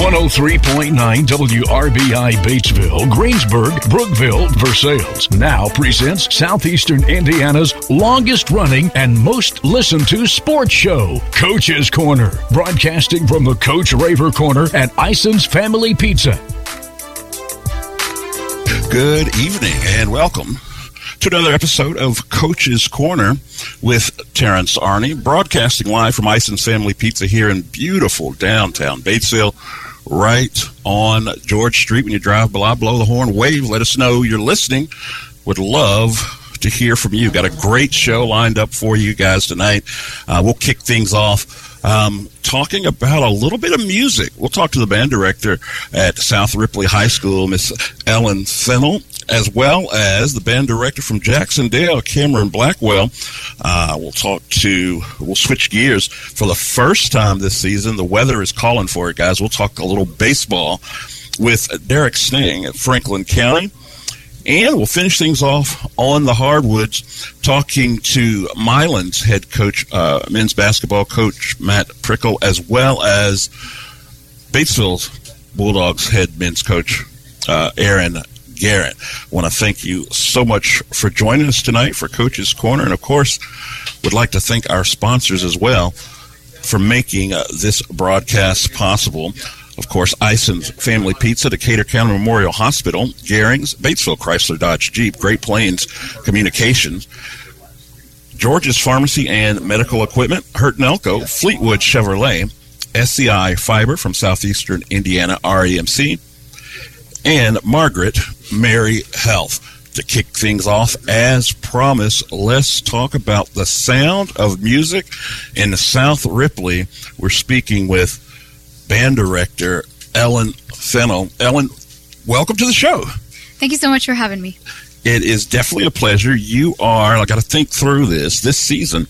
103.9 WRBI Batesville, Greensburg, Brookville, Versailles. Now presents Southeastern Indiana's longest running and most listened to sports show, Coach's Corner, broadcasting from the Coach Raver Corner at Ison's Family Pizza. Good evening and welcome to another episode of Coach's Corner with Terrence Arney, broadcasting live from Ison's Family Pizza here in beautiful downtown Batesville, right on George Street. When you drive by, blow the horn, wave, let us know you're listening. Would love to hear from you. Got a great show lined up for you guys tonight. Uh, we'll kick things off um, talking about a little bit of music. We'll talk to the band director at South Ripley High School, Miss Ellen Fennell, as well as the band director from Jac-Cen-Del, Cameron Blackwell. Uh, we'll talk to, we'll switch gears for the first time this season. The weather is calling for it, guys. We'll talk a little baseball with Derek Sting at Franklin County. And we'll finish things off on the hardwoods, talking to Milan's head coach, uh, men's basketball coach Matt Prickle, as well as Batesville's Bulldogs head men's coach uh, Aaron Garrett. I want to thank you so much for joining us tonight for Coach's Corner, and of course, would like to thank our sponsors as well for making uh, this broadcast possible. Of course, Ison's Family Pizza, Decatur County Memorial Hospital, Garings, Batesville Chrysler Dodge Jeep, Great Plains Communications, George's Pharmacy and Medical Equipment, Hurt Fleetwood Chevrolet, SCI Fiber from Southeastern Indiana REMC, and Margaret Mary Health. To kick things off, as promised, let's talk about the sound of music in South Ripley. We're speaking with band director Ellen Fennell. Ellen, welcome to the show. Thank you so much for having me. It is definitely a pleasure. You are, I got to think through this, this season.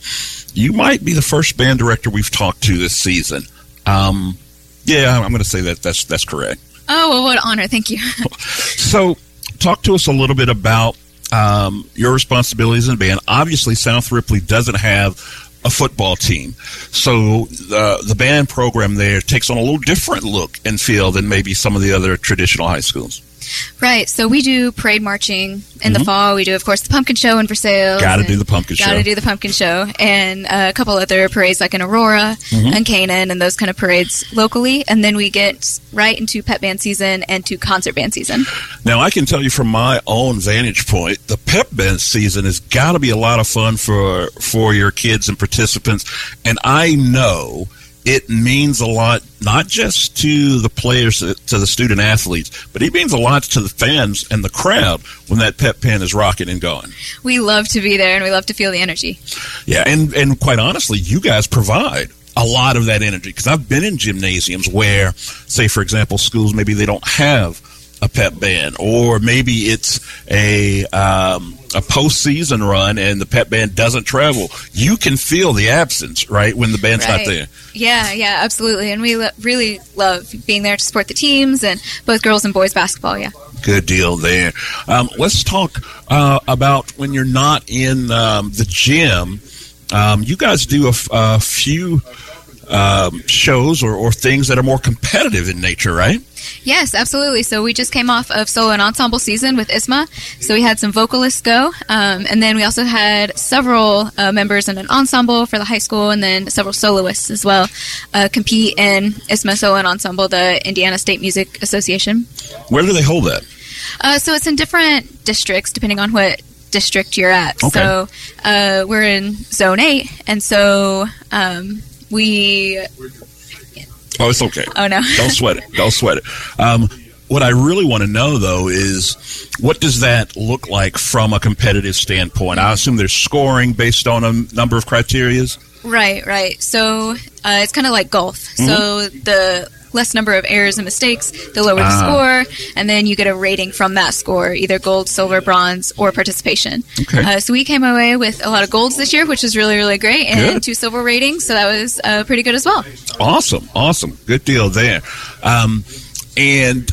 You might be the first band director we've talked to this season. Um, yeah, I'm going to say that that's, that's correct. Oh, well, what an honor. Thank you. so, talk to us a little bit about um, your responsibilities in the band. Obviously, South Ripley doesn't have a football team. So uh, the band program there takes on a little different look and feel than maybe some of the other traditional high schools. Right. So we do parade marching in mm-hmm. the fall. We do, of course, the pumpkin show in Versailles. Got to do the pumpkin gotta show. Got to do the pumpkin show, and a couple other parades like in Aurora mm-hmm. and Canaan and those kind of parades locally. And then we get right into pep band season and to concert band season. Now I can tell you from my own vantage point, the pep band season has got to be a lot of fun for for your kids and participants. And I know it means a lot, not just to the players, to the student athletes, but it means a lot to the fans and the crowd when that pep pen is rocking and going. We love to be there and we love to feel the energy. Yeah, and, and quite honestly, you guys provide a lot of that energy because I've been in gymnasiums where, say, for example, schools maybe they don't have a pep band, or maybe it's a um, a postseason run and the pep band doesn't travel. You can feel the absence, right, when the band's right. not there. Yeah, yeah, absolutely, and we lo- really love being there to support the teams and both girls and boys basketball. Yeah. Good deal there. Um, let's talk uh, about when you're not in um, the gym. Um, you guys do a, f- a few um, shows or, or things that are more competitive in nature, right? Yes, absolutely. So we just came off of solo and ensemble season with ISSMA. So we had some vocalists go, um, and then we also had several uh, members in an ensemble for the high school, and then several soloists as well uh, compete in ISSMA solo and ensemble, the Indiana State Music Association. Where do they hold that? Uh, so it's in different districts depending on what district you're at. Okay. So uh, we're in Zone Eight, and so um, we. Oh, it's okay. Oh no! Don't sweat it. Don't sweat it. Um, what I really want to know though is what does that look like from a competitive standpoint? I assume there's scoring based on a number of criterias. Right, right. So uh, it's kind of like golf. Mm-hmm. So the less number of errors and mistakes, the lower the ah. score, and then you get a rating from that score, either gold, silver, bronze, or participation. Okay. Uh, so we came away with a lot of golds this year, which was really, really great, and good. two silver ratings, so that was uh, pretty good as well. Awesome, awesome, good deal there. Um, and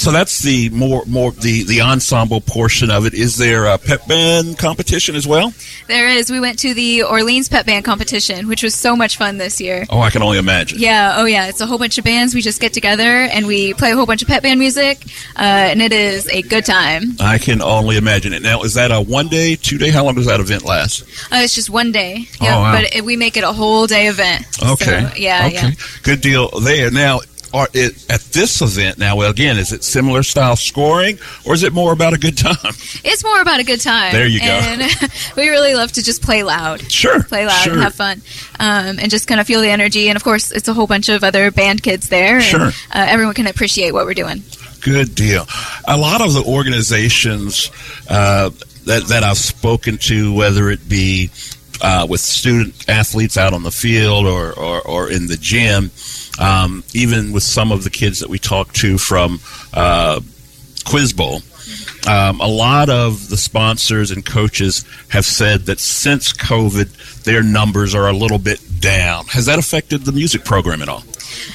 so that's the more more the the ensemble portion of it. Is there a pep band competition as well? There is. We went to the Orleans Pep Band competition, which was so much fun this year. Oh, I can only imagine. Yeah, oh yeah. It's a whole bunch of bands. We just get together and we play a whole bunch of pep band music, uh, and it is a good time. I can only imagine it. Now, is that a one day, two day? How long does that event last? Uh, it's just one day. Oh, Yeah, wow. but it, we make it a whole day event. Okay. So, yeah, okay. yeah. Good deal there. Now, are it, at this event now, well, again, is it similar style scoring, or is it more about a good time? It's more about a good time. There you go. And we really love to just play loud. Sure. Play loud sure. and have fun, um, and just kind of feel the energy. And of course, it's a whole bunch of other band kids there. and, Sure. uh, everyone can appreciate what we're doing. Good deal. A lot of the organizations uh, that that I've spoken to, whether it be uh, with student athletes out on the field or or, or in the gym, um, even with some of the kids that we talked to from uh, Quiz Bowl. Um, a lot of the sponsors and coaches have said that since COVID, their numbers are a little bit down. Has that affected the music program at all?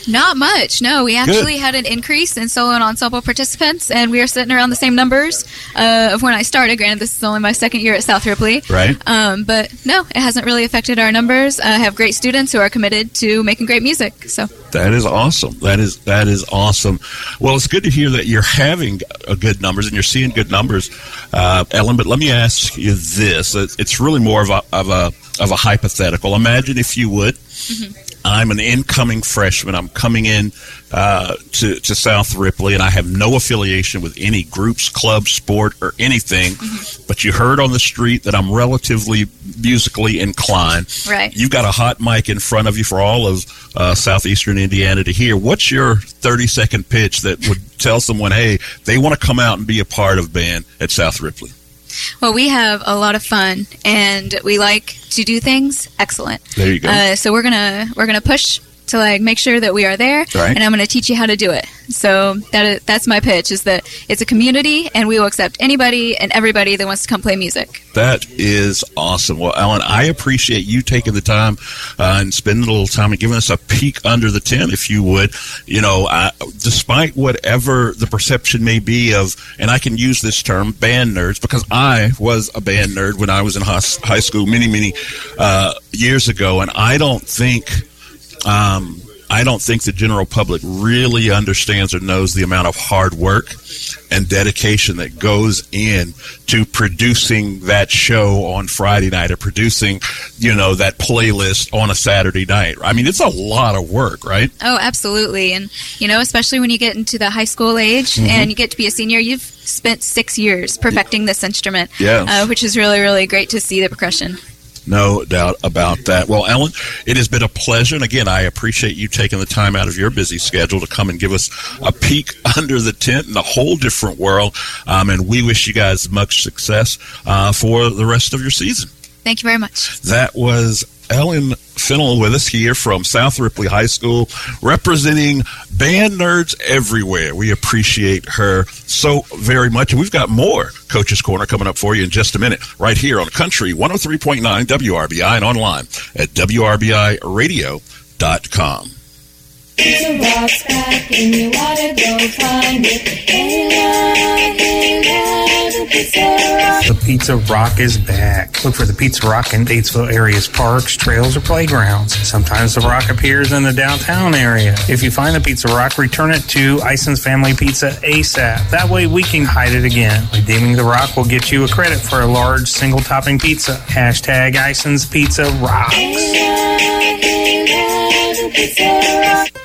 Not much. No, we actually had an increase in solo and ensemble participants, and we are sitting around the same numbers uh, of when I started. Granted, this is only my second year at South Ripley. Right. Um, but no, it hasn't really affected our numbers. I have great students who are committed to making great music. So That is awesome. That is that is awesome. Well, it's good to hear that you're having a good numbers and you're seeing good numbers, uh, Ellen. But let me ask you this: it's really more of a of a of a hypothetical. Imagine if you would. I'm an incoming freshman. I'm coming in uh, to, to South Ripley, and I have no affiliation with any groups, clubs, sport, or anything. But you heard on the street that I'm relatively musically inclined. Right. You've got a hot mic in front of you for all of uh, southeastern Indiana to hear. What's your 30 second pitch that would tell someone, hey, they want to come out and be a part of band at South Ripley? Well, we have a lot of fun, and we like to do things excellent. There you go. Uh, so we're gonna we're gonna push to like make sure that we are there, Right. and I'm gonna teach you how to do it. So that is, that's my pitch: is that it's a community, and we will accept anybody and everybody that wants to come play music. That is awesome. Well, Alan, I appreciate you taking the time uh, and spending a little time and giving us a peek under the tent, if you would. You know, I, despite whatever the perception may be of, and I can use this term, band nerds, because I was a band nerd when I was in high, high school many, many uh, years ago, and I don't think. Um, I don't think the general public really understands or knows the amount of hard work and dedication that goes in to producing that show on Friday night or producing, you know, that playlist on a Saturday night. I mean, it's a lot of work, right? Oh, absolutely. And, you know, especially when you get into the high school age Mm-hmm. and you get to be a senior, you've spent six years perfecting this instrument, Yes. uh, which is really, really great to see the progression. No doubt about that. Well, Ellen, it has been a pleasure. And again, I appreciate you taking the time out of your busy schedule to come and give us a peek under the tent in a whole different world. Um, and we wish you guys much success uh, for the rest of your season. Thank you very much. That was Ellen Finnell with us here from South Ripley High School, representing band nerds everywhere. We appreciate her so very much. And we've got more Coach's Corner coming up for you in just a minute, right here on Country 103.9 WRBI and online at WRBIRadio.com. Pizza Rock's back and you wanna go find it. Hey, love, hey, love, the Pizza Rock. The Pizza Rock is back. Look for the Pizza Rock in Batesville area's parks, trails, or playgrounds. Sometimes the rock appears in the downtown area. If you find the Pizza Rock, return it to Ison's Family Pizza ASAP. That way we can hide it again. Redeeming the rock will get you a credit for a large single topping pizza. Hashtag Ison's Pizza Rocks. Hey, love, hey, love, Pizza Rock.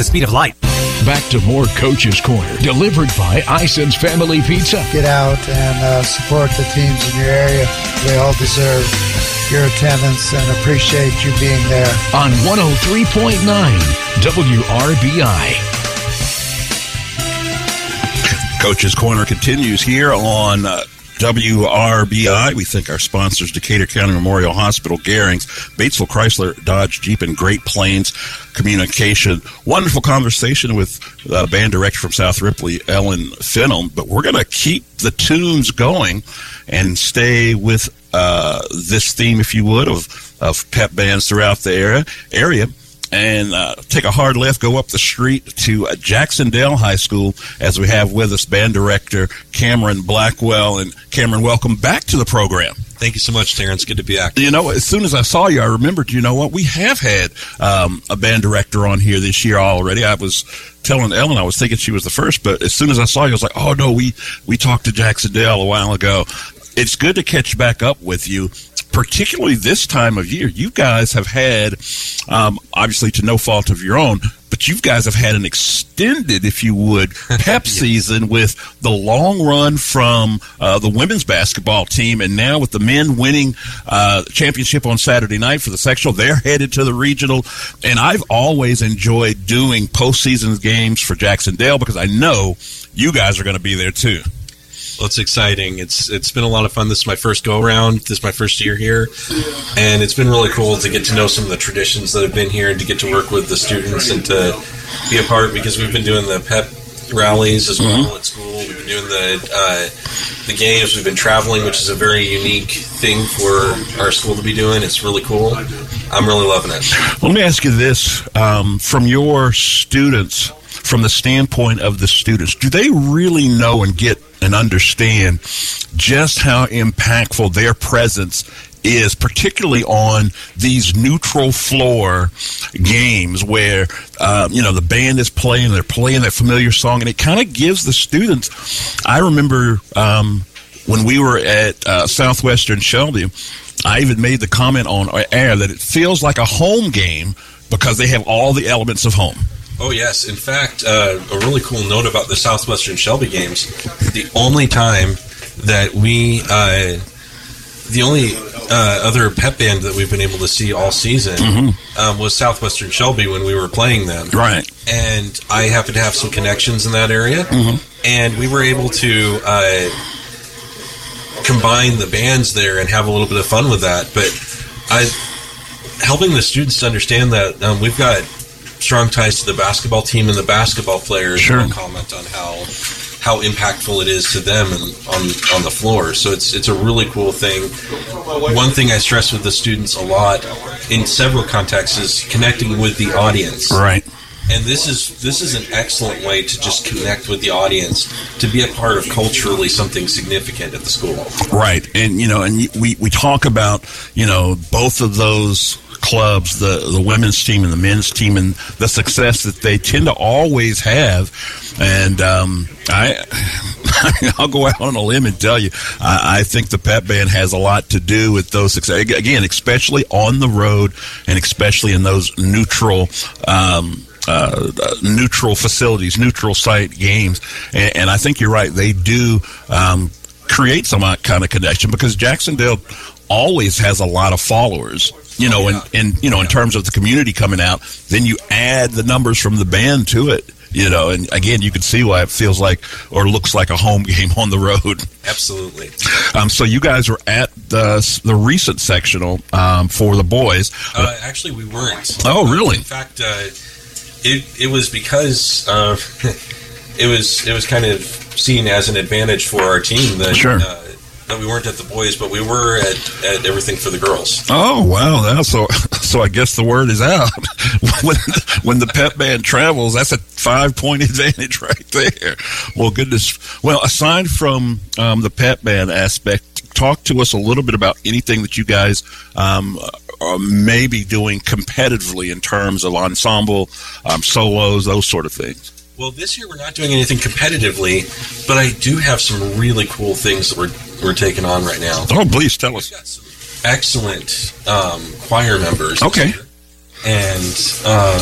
the speed of light. Back to more Coach's Corner, delivered by Ison's Family Pizza. Get out and uh, support the teams in your area. They all deserve your attendance and appreciate you being there. On 103.9 WRBI. Coach's Corner continues here on uh, WRBI. We thank our sponsors, Decatur County Memorial Hospital, Garings, Batesville Chrysler, Dodge, Jeep, and Great Plains Communication. Wonderful conversation with uh, band director from South Ripley, Ellen Finnell. But we're going to keep the tunes going and stay with uh, this theme, if you would, of, of pep bands throughout the area. area and uh, take a hard left, go up the street to uh, Jac-Cen-Del High School as we have with us band director Cameron Blackwell. And Cameron, welcome back to the program. Thank you so much, Terrence. Good to be back. You know, as soon as I saw you, I remembered, you know what, we have had um, a band director on here this year already. I was telling Ellen, I was thinking she was the first, but as soon as I saw you, I was like, oh no, we, we talked to Jac-Cen-Del a while ago. It's good to catch back up with you particularly this time of year, you guys have had, um, obviously to no fault of your own, but you guys have had an extended, if you would, pep season with the long run from uh, the women's basketball team, and now with the men winning uh, championship on Saturday night for the sectional, they're headed to the regional. And I've always enjoyed doing postseason games for Jac-Cen-Del because I know you guys are going to be there too. Well, it's exciting. It's it's been a lot of fun. This is my first go around. This is my first year here, and it's been really cool to get to know some of the traditions that have been here and to get to work with the students and to be a part because we've been doing the pep rallies as well at school. We've been doing the uh, the games. We've been traveling, which is a very unique thing for our school to be doing. It's really cool. I'm really loving it. Let me ask you this: um, from your students, from the standpoint of the students, do they really know and get and understand just how impactful their presence is, particularly on these neutral floor games where uh, you know the band is playing, they're playing that familiar song, and it kind of gives the students. I remember um, when we were at uh, Southwestern Shelby, I even made the comment on air that it feels like a home game because they have all the elements of home. Oh yes! In fact, uh, a really cool note about the Southwestern Shelby games: the only time that we, uh, the only uh, other pep band that we've been able to see all season Mhm. um, was Southwestern Shelby when we were playing them. Right. And I happen to have some connections in that area, Mhm. and we were able to uh, combine the bands there and have a little bit of fun with that. But I helping the students to understand that um, we've got strong ties to the basketball team and the basketball players Sure. comment on how how impactful it is to them and on on the floor. So it's it's a really cool thing. One thing I stress with the students a lot in several contexts is connecting with the audience. Right. And this is this is an excellent way to just connect with the audience to be a part of culturally something significant at the school. Right, and you know, and we we talk about you know both of those clubs, the the women's team and the men's team, and the success that they tend to always have. And um, I, I'll go out on a limb and tell you, I, I think the pep band has a lot to do with those success. Again, especially on the road, and especially in those neutral. Um, uh, neutral facilities, neutral site games, and, and I think you're right. They do um, create some kind of connection because Jac-Cen-Del always has a lot of followers. You know, and, and you know, in terms of the community coming out, then you add the numbers from the band to it. You know, and again, you can see why it feels like or looks like a home game on the road. Absolutely. Um, so you guys were at the the recent sectional um, for the boys. Uh, actually, we weren't. Oh, really? In fact, uh, it it was because uh, it was it was kind of seen as an advantage for our team that Sure. uh, we weren't at the boys, but we were at, at everything for the girls. Oh wow! Now, so so I guess the word is out. when when the pep band travels, that's a five point advantage right there. Well, goodness. Well, aside from um, the pep band aspect, talk to us a little bit about anything that you guys um, are maybe doing competitively in terms of ensemble, um, solos, those sort of things. Well, this year we're not doing anything competitively, but I do have some really cool things that we're we're taking on right now. Oh, please tell us. Excellent um, choir members. Okay. And um,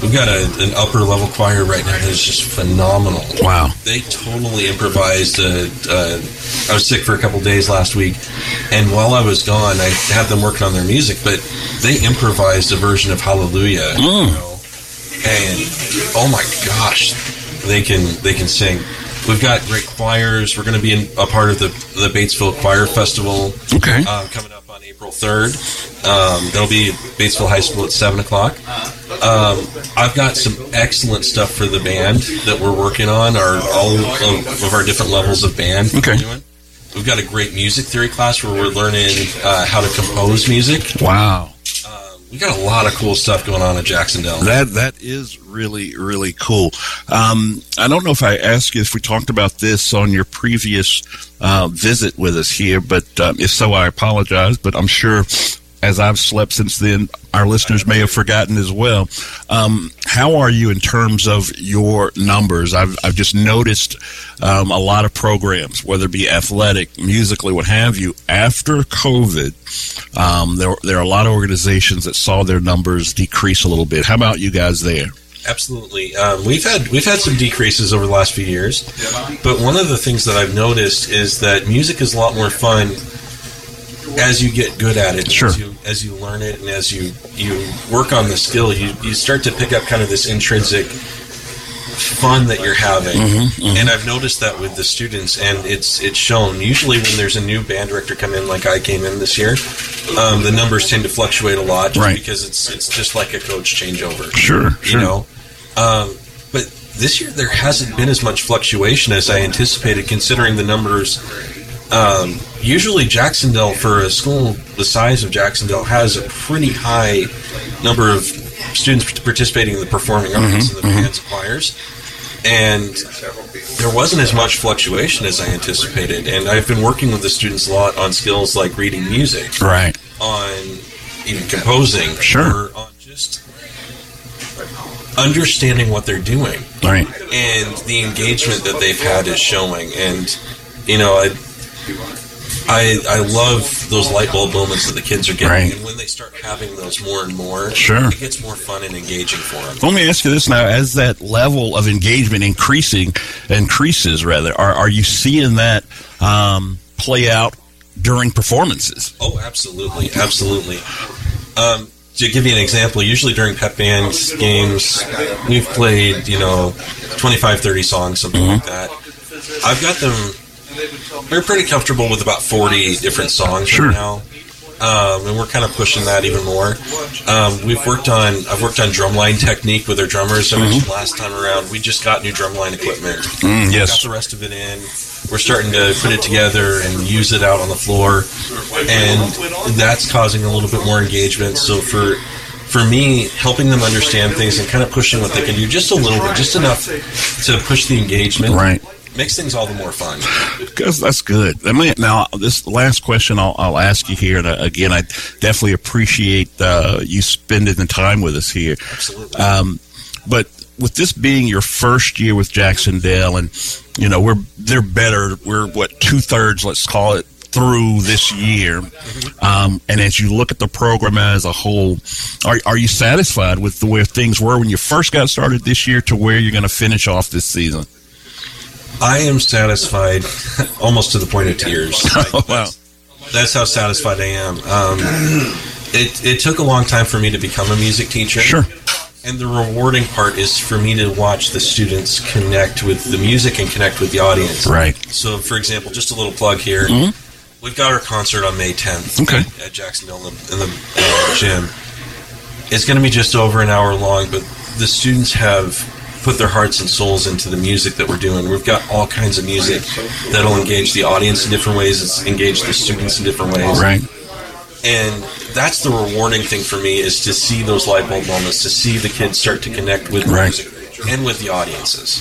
we've got a, an upper level choir right now that is just phenomenal. Wow. They totally improvised. Uh, uh, I was sick for a couple days last week, and while I was gone, I had them working on their music, but they improvised a version of Hallelujah. Mm. You know, and oh my gosh, they can they can sing. We've got great choirs. We're going to be in, a part of the the Batesville Choir Festival. Okay. um, coming up on April third. Um, that'll be Batesville High School at seven o'clock. Um, I've got some excellent stuff for the band that we're working on. Our all of, of our different levels of band. Okay. We've got a great music theory class where we're learning uh, how to compose music. Wow. We got a lot of cool stuff going on at Jac-Cen-Del. That that is really really cool. Um, I don't know if I asked you if we talked about this on your previous uh, visit with us here, but um, if so, I apologize. But I'm sure, as I've slept since then, our listeners may have forgotten as well. Um, how are you in terms of your numbers? I've I've just noticed um, a lot of programs, whether it be athletic, musically, what have you, after COVID. Um, there, there are a lot of organizations that saw their numbers decrease a little bit. How about you guys there? Absolutely. Um, we've had we've had some decreases over the last few years, but one of the things that I've noticed is that music is a lot more fun as you get good at it. Sure. As you, as you learn it and as you you work on the skill, you you start to pick up kind of this intrinsic fun that you're having. Mhm, mhm. And I've noticed that with the students, and it's it's shown. Usually, when there's a new band director come in, like I came in this year, um, the numbers tend to fluctuate a lot, just Right. because it's it's just like a coach changeover. Sure, you sure. know. Um, but this year there hasn't been as much fluctuation as I anticipated, considering the numbers. Um, usually, Jac-Cen-Del, for a school the size of Jac-Cen-Del, has a pretty high number of students participating in the performing arts and the bands and choirs. And there wasn't as much fluctuation as I anticipated. And I've been working with the students a lot on skills like reading music, Right. on even composing, Sure. or on just understanding what they're doing Right. and the engagement that they've had is showing. And you know, I I, I love those light bulb moments that the kids are getting, Right. and when they start having those more and more, Sure. it gets more fun and engaging for them. Let me ask you this now: as that level of engagement increasing increases, rather, are are you seeing that um, play out during performances? Oh, absolutely, absolutely. Um, to give you an example, usually during pep band games, we've played, you know, 25, 30 songs, something like that. I've got them, we're pretty comfortable with about 40 different songs Sure. right now. Um, and we're kind of pushing that even more. Um, we've worked on, I've worked on drumline technique with our drummers. I mentioned last time around, we just got new drumline equipment. Mm, yes. Got the rest of it in. We're starting to put it together and use it out on the floor, and that's causing a little bit more engagement. So for for me, helping them understand things and kind of pushing what they can do just a little bit, just enough to push the engagement, Right. Makes things all the more fun. Because that's good. I mean, now this last question I'll, I'll ask you here, and uh, again, I definitely appreciate uh, you spending the time with us here. Absolutely. Um, but with this being your first year with Jac-Cen-Del, and you know we're they're better. We're what two thirds, let's call it, through this year. Um, and as you look at the program as a whole, are are you satisfied with the way things were when you first got started this year to where you're going to finish off this season? I am satisfied, almost to the point of tears. Oh, wow. That's how satisfied I am. Um, it it took a long time for me to become a music teacher. Sure. And the rewarding part is for me to watch the students connect with the music and connect with the audience. Right. So, for example, just a little plug here. Mhm. We've got our concert on May 10th Okay. at, at Jac-Cen-Del in the, in the uh, gym. It's going to be just over an hour long, but the students have put their hearts and souls into the music that we're doing. We've got all kinds of music that'll engage the audience in different ways. It's engage the students in different ways. Right. And that's the rewarding thing for me is to see those light bulb moments, to see the kids start to connect with Right. music and with the audiences.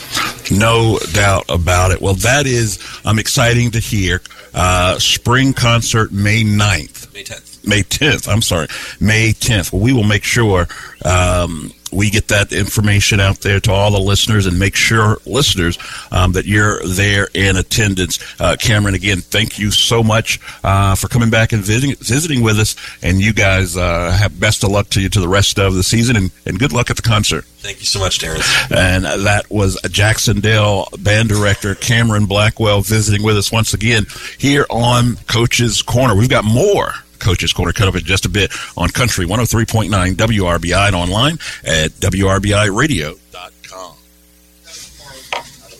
No doubt about it. Well, that is um, exciting to hear. Uh, spring concert May 9th. May 10th. May 10th. I'm sorry. May 10th. Well, we will make sure um, we get that information out there to all the listeners and make sure, listeners, um, that you're there in attendance. Uh, Cameron, again, thank you so much uh, for coming back and visiting, visiting with us. And you guys uh, have best of luck to you to the rest of the season and, and good luck at the concert. Thank you so much, Terrence. And that was Jac-Cen-Del band director Cameron Blackwell visiting with us once again here on Coach's Corner. We've got more Coach's Corner cut up in just a bit on Country 103.9 WRBI and online at WRBIRadio.com.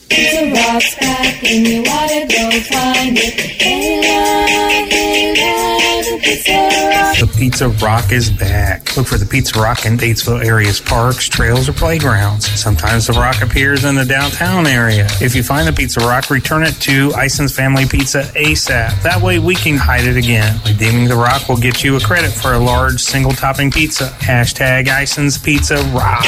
Pizza Rock's back and you go find it. The Pizza Rock is back. Look for the Pizza Rock in Batesville area's parks, trails, or playgrounds. Sometimes the rock appears in the downtown area. If you find the Pizza Rock, return it to Ison's Family Pizza ASAP. That way we can hide it again. Redeeming the rock will get you a credit for a large single topping pizza. Hashtag Ison's Pizza Rocks.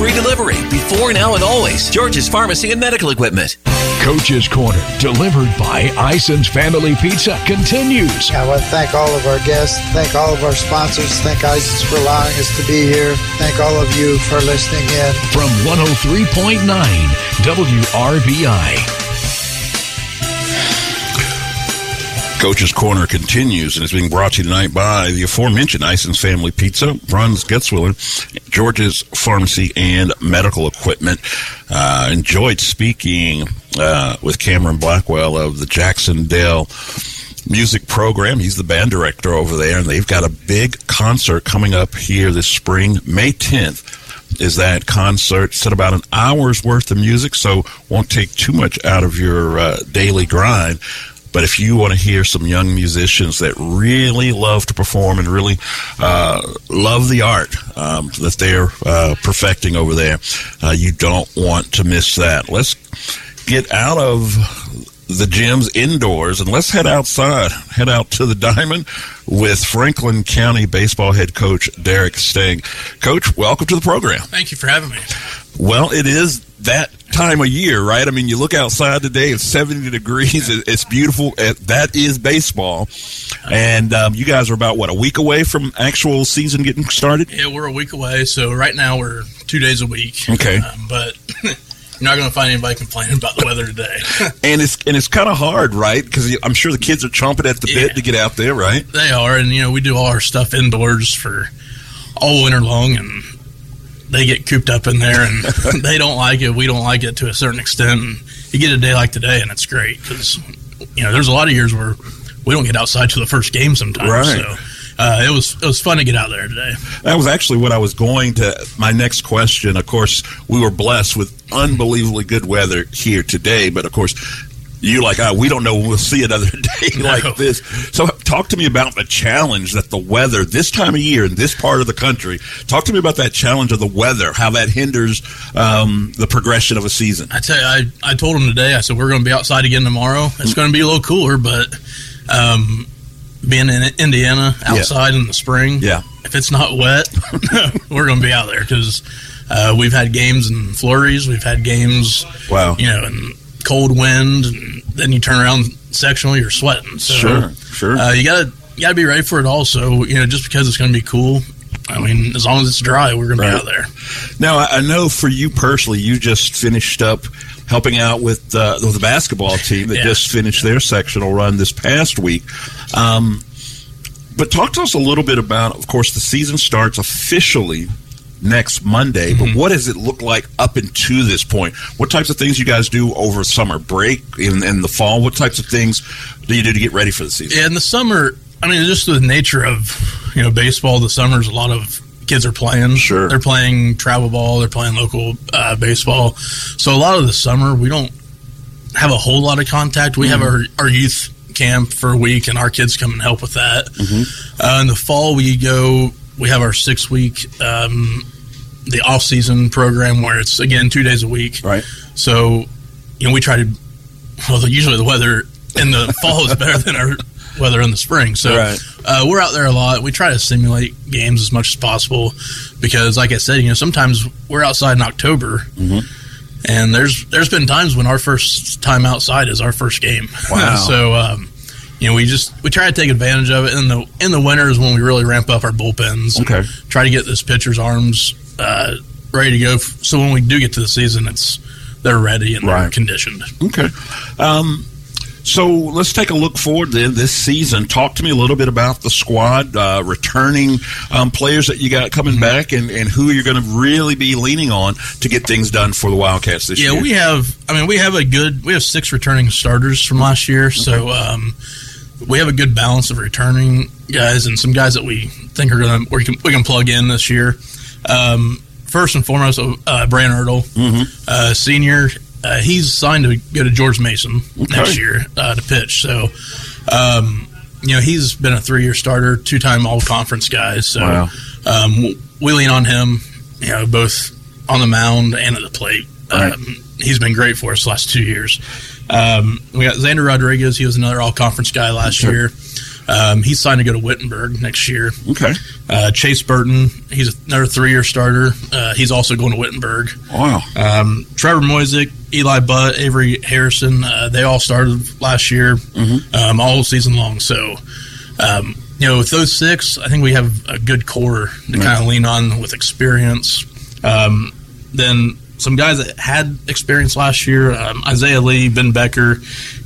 Free delivery before, now, and always. George's Pharmacy and Medical Equipment. Coach's Corner, delivered by Ison's Family Pizza, continues. I want to thank all of our guests, thank all of our sponsors, thank Ison's for allowing us to be here, thank all of you for listening in. From 103.9 WRBI. Coach's Corner continues and is being brought to you tonight by the aforementioned Ison's Family Pizza, Bruns Gutzwiller, George's Pharmacy and Medical Equipment. Uh, enjoyed speaking uh, with Cameron Blackwell of the Jac-Cen-Del music program. He's the band director over there, and they've got a big concert coming up here this spring, May 10th. Is that concert? At about an hour's worth of music, so won't take too much out of your uh, daily grind. But if you want to hear some young musicians that really love to perform and really uh, love the art um, that they're uh, perfecting over there, uh, you don't want to miss that. Let's get out of the gyms indoors and let's head outside. Head out to the Diamond with Franklin County baseball head coach Derek Sting. Coach, welcome to the program. Thank you for having me. Well, it is that time of year, right? I mean, you look outside today; it's seventy degrees. It's beautiful. Uh, That is baseball, and um, you guys are about what a week away from actual season getting started. Yeah, we're a week away, so right now we're two days a week. Okay. Um, but you're not going to find anybody complaining about the weather today. and it's and it's kind of hard, right? Because I'm sure the kids are chomping at the bit to get out there, right? they are, and you know we do all our stuff indoors for all winter long, and they get cooped up in there, and they don't like it. We don't like it to a certain extent. And you get a day like today, and it's great because you know there's a lot of years where we don't get outside to the first game sometimes. Right. So uh, it was it was fun to get out there today. That was actually what I was going to. My next question, of course, we were blessed with unbelievably good weather here today, but of course, you like I, we don't know we'll see another day like this. So, talk to me about the challenge that the weather this time of year in this part of the country. Talk to me about that challenge of the weather, how that hinders um, the progression of a season. I tell you, I, I told him today. I said we're going to be outside again tomorrow. It's going to be a little cooler, but um, being in Indiana outside in the spring, Yeah. if it's not wet, we're going to be out there because uh, we've had games in flurries. We've had games, Wow. you know, in cold wind, and then you turn around sectional, you're sweating. So, Sure, sure. Uh, you gotta you gotta be ready for it. Also, you know, just because it's going to be cool. I mean, as long as it's dry, we're going to Right. be out there. Now, I I know for you personally, you just finished up helping out with, uh, with the basketball team that Yeah. just finished their sectional run this past week. Um, but talk to us a little bit about, of course, the season starts officially next Monday. Mm-hmm. But what does it look like up until this point? What types of things you guys do over summer break in, in the fall? What types of things do you do to get ready for the season? Yeah, in the summer, I mean, just the nature of you know baseball. The summers, a lot of kids are playing. Sure, they're playing travel ball. They're playing local uh, baseball. So a lot of the summer, we don't have a whole lot of contact. We have our our youth camp for a week, and our kids come and help with that. Uh, in the fall, we go. We have our six week. Um, the off season program where it's again two days a week. Right. So, you know, we try to. Well, usually the weather in the fall is better than our weather in the spring. So Right. uh, we're out there a lot. We try to simulate games as much as possible because, like I said, you know, sometimes we're outside in October, Mm-hmm. and there's there's been times when our first time outside is our first game. Wow. so. Um, you know, we just we try to take advantage of it in the in the winter is when we really ramp up our bullpens. Okay. Try to get this pitcher's arms uh, ready to go, f- so when we do get to the season, it's they're ready and they're conditioned. Okay. Um, so let's take a look forward then this season. Talk to me a little bit about the squad, uh, returning um, players that you got coming back, and, and who you're going to really be leaning on to get things done for the Wildcats this yeah, year. Yeah, we have. I mean, we have a good. We have six returning starters from last year, so um, we have a good balance of returning guys and some guys that we think are going to we can we can plug in this year. Um, first and foremost, uh, Brian Ertl, uh, senior. Uh, he's signed to go to George Mason next year uh, to pitch. So, um, you know, he's been a three-year starter, two-time All-Conference guy. So, Wow. um, we lean on him. You know, both on the mound and at the plate. Right. Um, he's been great for us the last two years. Um, we got Xander Rodriguez. He was another All Conference guy last Okay. year. Um, he's signed to go to Wittenberg next year. Okay. Uh, Chase Burton. He's another three-year starter. Uh, he's also going to Wittenberg. Wow. Um, Trevor Moisick, Eli Butt, Avery Harrison. Uh, they all started last year, um, all season long. So, um, you know, with those six, I think we have a good core to Right. kind of lean on with experience. Um, then some guys that had experience last year: um, Isaiah Lee, Ben Becker,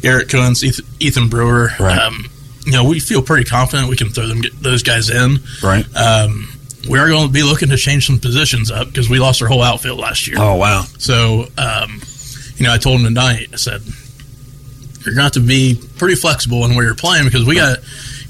Garrett Kuntz, Ethan, Brewer. Right. Um, you know, we feel pretty confident we can throw them get those guys in. Right. Um, we are going to be looking to change some positions up because we lost our whole outfield last year. Oh, wow. So, um, you know, I told him tonight, I said, you're going to have to be pretty flexible in where you're playing because we got,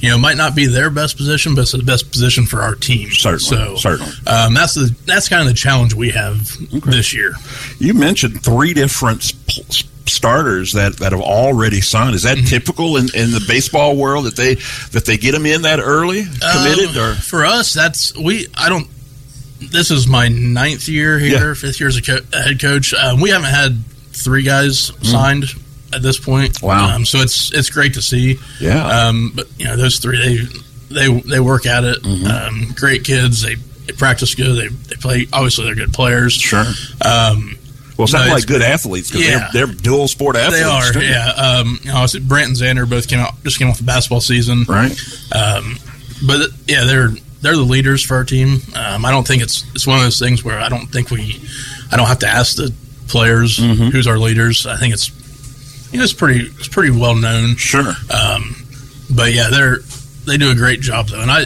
you know, might not be their best position, but it's the best position for our team. Certainly, So, certainly. Um, that's the that's kind of the challenge we have this year. You mentioned three different sp- starters that, that have already signed. Is that Mm-hmm. typical in, in the baseball world that they that they get them in that early, committed, Um, or for us, that's we. I don't. This is my ninth year here, Yeah. fifth year as a co- head coach. Um, we haven't had three guys signed at this point. Wow. Um, so it's it's great to see. Yeah. Um, but you know those three they they they work at it. Mm-hmm. Um, great kids. They they practice good. They they play. Obviously, they're good players. Sure. Um, well, sound no, like good athletes because Yeah. they're, they're dual sport athletes. they are, too. yeah. Um, you know, Brant and Xander both came out just came off the basketball season, right? Um, but yeah, they're they're the leaders for our team. Um, I don't think it's it's one of those things where I don't think we I don't have to ask the players Mm-hmm. who's our leaders. I think it's you know it's pretty it's pretty well known. Sure. Um, but yeah, they're they do a great job though, and I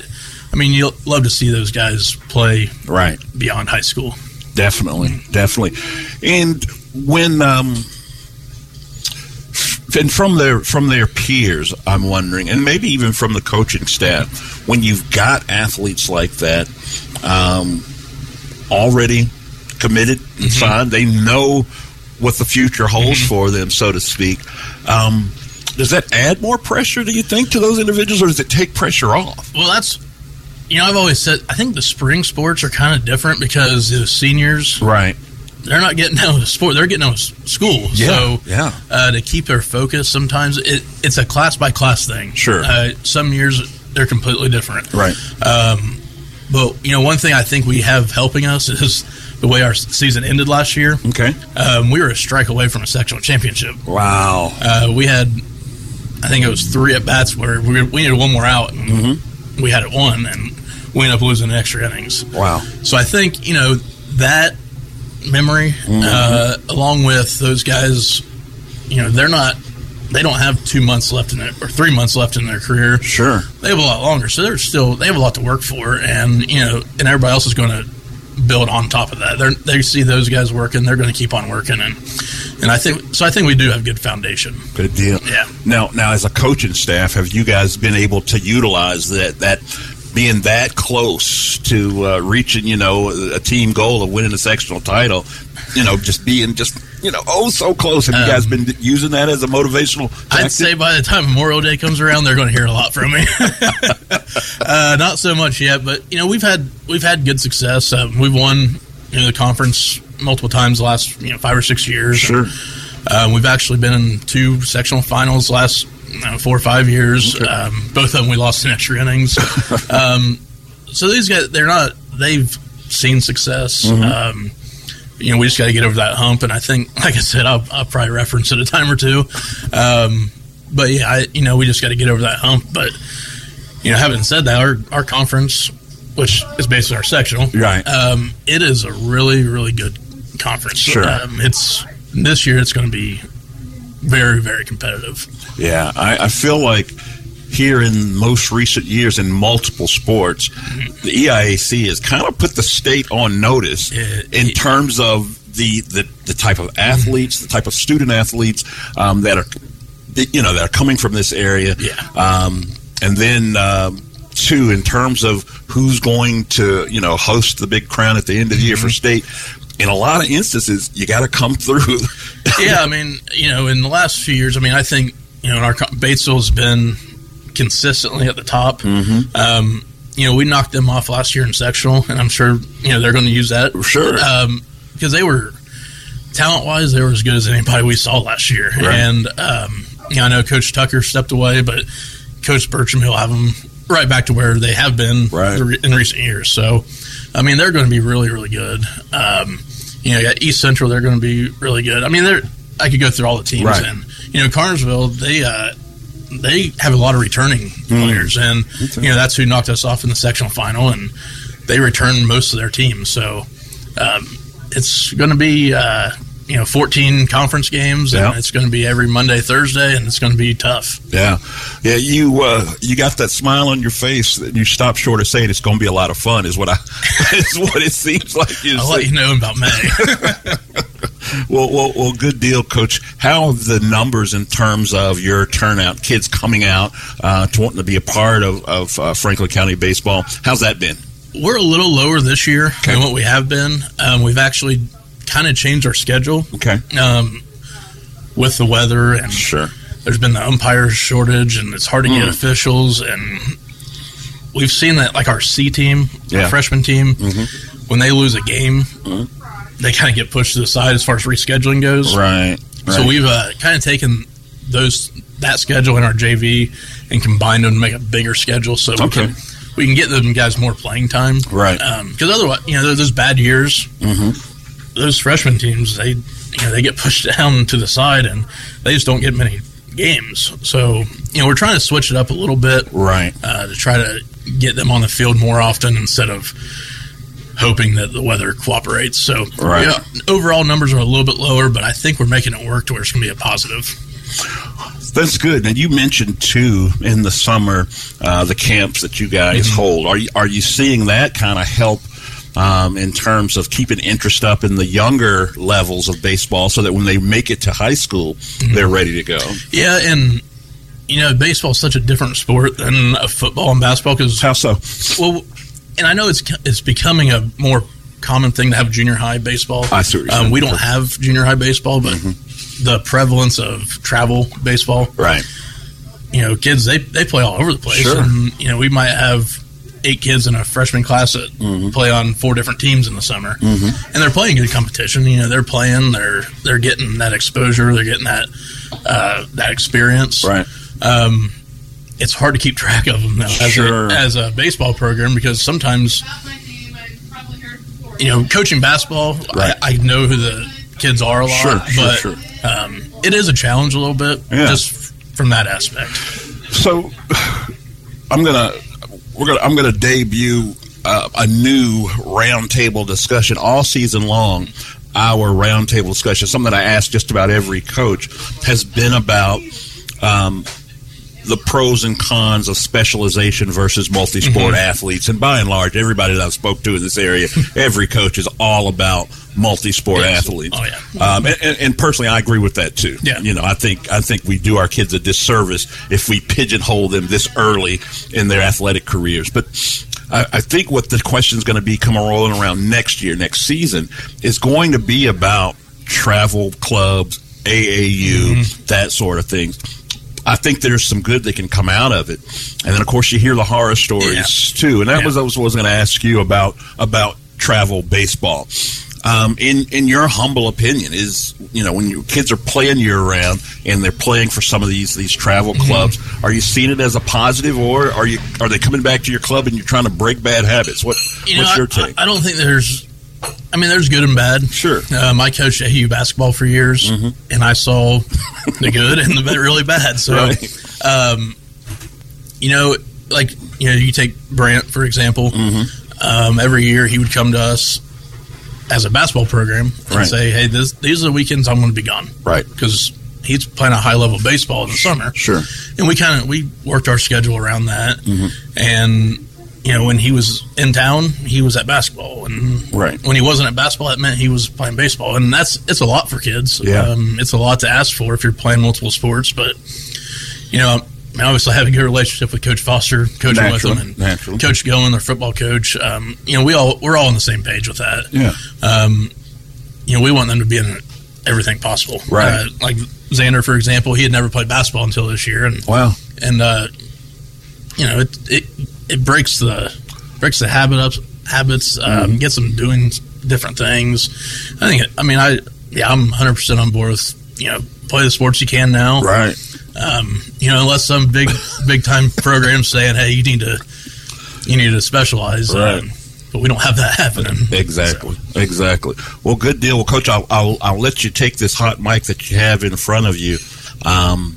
I mean you love to see those guys play right beyond high school. Definitely, definitely. And when um, and from their from their peers, I'm wondering, and maybe even from the coaching staff, when you've got athletes like that um, already committed and signed, they know what the future holds for them, so to speak. Um, does that add more pressure? Do you think to those individuals, or does it take pressure off? Well, that's you know I've always said I think the spring sports are kind of different because the seniors Right. they're not getting out of sport; they're getting out of school. Yeah, so yeah. uh, to keep their focus, sometimes it, it's a class by class thing. Sure. Uh, some years they're completely different. Right. Um, but you know, one thing I think we have helping us is the way our season ended last year. Okay. Um, we were a strike away from a sectional championship. Wow. Uh, we had, I think it was three at bats where we, we needed one more out, and Mm-hmm. we had it one, and we ended up losing in extra innings. Wow. So I think you know that memory, Mm-hmm. uh, along with those guys, you know, they're not. They don't have two months left in it or three months left in their career. Sure, they have a lot longer, so they're still they have a lot to work for, and you know, and everybody else is going to build on top of that. They're, they see those guys working, they're going to keep on working, and and I think so. I think we do have good foundation. Good deal. Yeah. Now, now, as a coaching staff, have you guys been able to utilize that that being that close to uh, reaching, you know, a team goal of winning a sectional title? You know, just being just you know, oh, so close. Have you guys been using that as a motivational? Um, I'd say by the time Memorial Day comes around, they're going to hear a lot from me. uh, not so much yet, but you know we've had we've had good success. Uh, we've won you know the conference multiple times the last you know five or six years. Sure. Uh, we've actually been in two sectional finals last know, four or five years. Um, both of them we lost in extra innings. um, so these guys, they're not. They've seen success. Mhm. Um, you know, we just got to get over that hump. And I think, like I said, I'll, I'll probably reference it a time or two. Um, but yeah, I, you know, we just got to get over that hump. But you know, having said that, our our conference, which is basically our sectional, Right. Um, it is a really really good conference. Sure. Um, it's this year. It's going to be very very competitive. Yeah, I, I feel like here in most recent years in multiple sports, the EIAC has kind of put the state on notice in terms of the, the, the type of athletes, the type of student athletes um, that are you know that are coming from this area. Yeah. Um, and then um, two, in terms of who's going to you know host the big crown at the end of the year for state. In a lot of instances, you got to come through. yeah, I mean, you know, in the last few years, I mean, I think you know, our Batesville's been consistently at the top. Mm-hmm. Um, you know, we knocked them off last year in sectional, and I'm sure you know they're going to use that. For sure, um, because they were talent wise, they were as good as anybody we saw last year. Right. And um, you know, I know Coach Tucker stepped away, but Coach Bertram he'll have them right back to where they have been in recent years. So, I mean, they're going to be really, really good. Um, you know, you got East Central, they're going to be really good. I mean, they're I could go through all the teams, Right. and you know, Connersville they uh, they have a lot of returning Hmm. players, and you know that's who knocked us off in the sectional final, and they returned most of their team. So um, it's going to be uh, you know 14 conference games, Yeah. and it's going to be every Monday, Thursday, and it's going to be tough. Yeah, yeah. You uh, you got that smile on your face, and you stop short of saying it's going to be a lot of fun. Is what I is what it seems like. You're I'll let you know about May. Well, well, well, good deal, Coach. How have the numbers in terms of your turnout, kids coming out uh, to wanting to be a part of, of uh, Franklin County baseball? How's that been? We're a little lower this year than what we have been. Um, we've actually kind of changed our schedule. Okay. Um, with the weather and sure, there's been the umpire shortage and it's hard to get Mm. officials and we've seen that like our C team, Yeah. our freshman team, Mm-hmm. when they lose a game, they kind of get pushed to the side as far as rescheduling goes. Right. So right. we've uh, kind of taken those that schedule in our JV and combined them to make a bigger schedule, so we can we can get them guys more playing time. Right. Because otherwise, you know, those- those bad years, Mm-hmm. Those freshman teams, they you know they get pushed down to the side and they just don't get many games. So you know we're trying to switch it up a little bit, right, uh, to try to get them on the field more often instead of hoping that the weather cooperates. So Right. yeah, overall numbers are a little bit lower, but I think we're making it work to where it's going to be a positive. That's good. And you mentioned too in the summer uh, the camps that you guys Mm-hmm. hold. Are you are you seeing that kind of help um, in terms of keeping interest up in the younger levels of baseball, so that when they make it to high school, Mm-hmm. they're ready to go? Yeah, and you know, baseball is such a different sport than a football and basketball. Because how so? Well, and I know it's it's becoming a more common thing to have junior high baseball. I see um, we don't have junior high baseball, but the prevalence of travel baseball, right? you know, kids they they play all over the place. Sure. And, you know, we might have eight kids in a freshman class that Mm-hmm. play on four different teams in the summer, Mhm. and they're playing good competition. You know, they're playing, they're they're getting that exposure, they're getting that uh, that experience. Right. Um, it's hard to keep track of them though as, Sure. a, as a baseball program because sometimes you know coaching basketball Right. I, I know who the kids are a lot Sure, sure, but sure. Um, it is a challenge a little bit Yeah. just from that aspect So I'm gonna we're gonna I'm gonna debut uh, a new roundtable discussion all season long. Our roundtable discussion, something that I ask just about every coach, has been about um, the pros and cons of specialization versus multi-sport Mhm. athletes. And by and large, everybody that I've spoke to in this area, every coach is all about multi-sport Yes. athletes. Oh, yeah. Um, and, and, and personally, I agree with that too. Yeah. You know, I think I think we do our kids a disservice if we pigeonhole them this early in their athletic careers. But I, I think what the question is going to be coming rolling around next year, next season, is going to be about travel clubs, AAU, Mm-hmm. that sort of things. I think there's some good that can come out of it, and then of course you hear the horror stories too. And that was I was, was going to ask you about about travel baseball. Um, in in your humble opinion, is you know when your kids are playing year round and they're playing for some of these these travel Mm-hmm. clubs, are you seeing it as a positive, or are you are they coming back to your club and you're trying to break bad habits? What you know what's I, your take? I, I don't think there's I mean there's good and bad sure um, I coached AU basketball for years and I saw the good and the really bad so Right. um, you know like you know you take Brant for example Mm-hmm. um, every year he would come to us as a basketball program and Right. say hey this, these are the weekends I'm going to be gone right because he's playing a high level baseball in the summer Sure. and we kind of we worked our schedule around that Mhm. and you know when he was in town he was at basketball and Right. when he wasn't at basketball that meant he was playing baseball and that's it's a lot for kids Yeah. um, it's a lot to ask for if you're playing multiple sports but you know I obviously have a good relationship with Coach Foster, coaching Naturally, with him, and naturally. Coach Goen, their football coach. Um, you know, we all we're all on the same page with that. Yeah. Um, you know, we want them to be in everything possible. Right. Uh, like Xander, for example, he had never played basketball until this year, and Wow. and uh, you know, it it it breaks the breaks the habit up habits, um, Mhm. gets them doing different things. I think. I mean, I yeah, I'm 100 percent on board with you know play the sports you can now. Right. Um, you know, unless some big big time program saying, hey, you need to you need to specialize. Right. Um, but we don't have that happening. Exactly. Exactly. Well, good deal. Well, Coach, I'll, I'll I'll let you take this hot mic that you have in front of you. Um,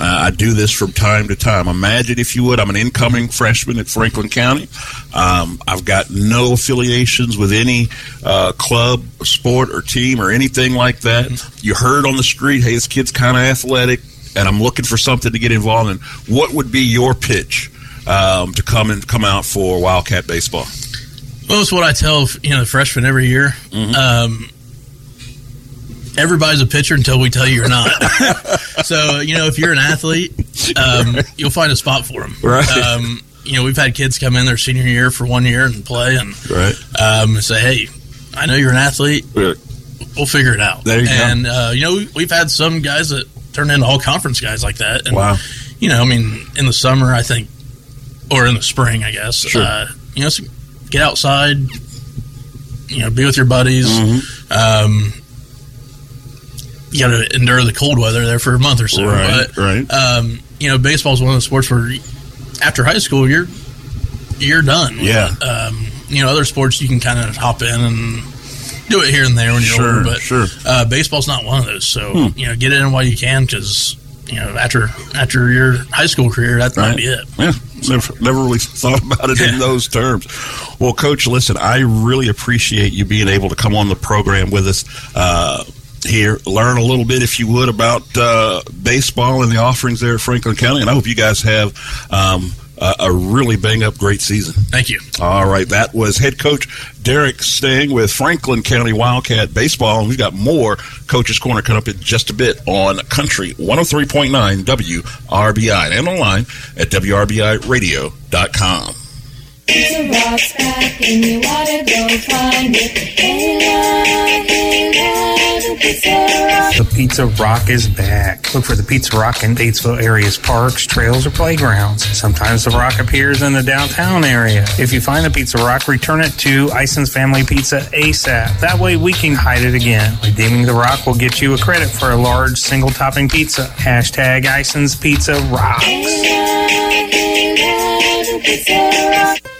uh, I do this from time to time. Imagine, if you would, I'm an incoming freshman at Franklin County. Um, I've got no affiliations with any uh, club, sport, or team, or anything like that. You heard on the street, hey, this kid's kind of athletic, and I'm looking for something to get involved in. What would be your pitch um, to come and come out for Wildcat baseball? Well, it's what I tell you know the freshmen every year. Mm-hmm. Um, everybody's a pitcher until we tell you you're not. so you know if you're an athlete, um, you'll find a spot for them. Right. Um, you know we've had kids come in their senior year for one year and play and Right. um, say, hey, I know you're an athlete. We'll figure it out. There you go. and uh, you know we- we've had some guys that turned into all conference guys like that. And, Wow. You know, I mean, in the summer, I think, or in the spring, I guess. Sure. Uh, you know, so get outside. You know, be with your buddies. Mm-hmm. Um, you got to endure the cold weather there for a month or so. Right, but, right. Um, you know, baseball is one of the sports where after high school, you're you're done. Yeah. Um, you know, other sports you can kind of hop in and do it here and there when you're Sure, older. But sure. uh, baseball's not one of those. So Hmm. you know, get in while you can because you know after after your high school career, that might be it. Yeah, never, never really thought about it in those terms. Well, Coach, listen, I really appreciate you being able to come on the program with us uh, here, learn a little bit, if you would, about uh, baseball and the offerings there at Franklin County. And I hope you guys have um, a, a really bang up great season. Thank you. All right, that was head coach Derek Stang with Franklin County Wildcat Baseball. And we've got more Coach's Corner coming up in just a bit on Country 103.9 WRBI and online at WRBIRadio.com. Pizza Rock's back and you oughta go find it. Hey, love, hey, love, the Pizza Rock. The Pizza Rock is back. Look for the Pizza Rock in Batesville area's parks, trails, or playgrounds. Sometimes the rock appears in the downtown area. If you find the Pizza Rock, return it to Ison's Family Pizza ASAP. That way we can hide it again. Redeeming the rock will get you a credit for a large single topping pizza. Hashtag Ison's Pizza Rocks. Hey, love, hey, love, Pizza Rock.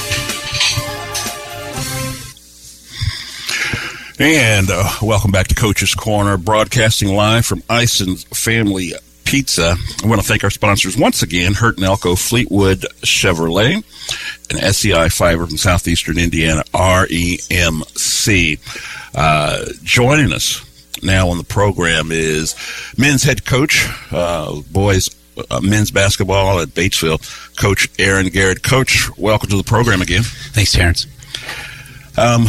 And uh, welcome back to Coach's Corner, broadcasting live from Ison's Family Pizza. I want to thank our sponsors once again, Hurt and Elko Fleetwood Chevrolet and SEI Fiber from Southeastern Indiana, REMC. Uh, joining us now on the program is men's head coach, uh, boys uh, men's basketball at Batesville, Coach Aaron Garrett. Coach, welcome to the program again. Thanks, Terrence. Um,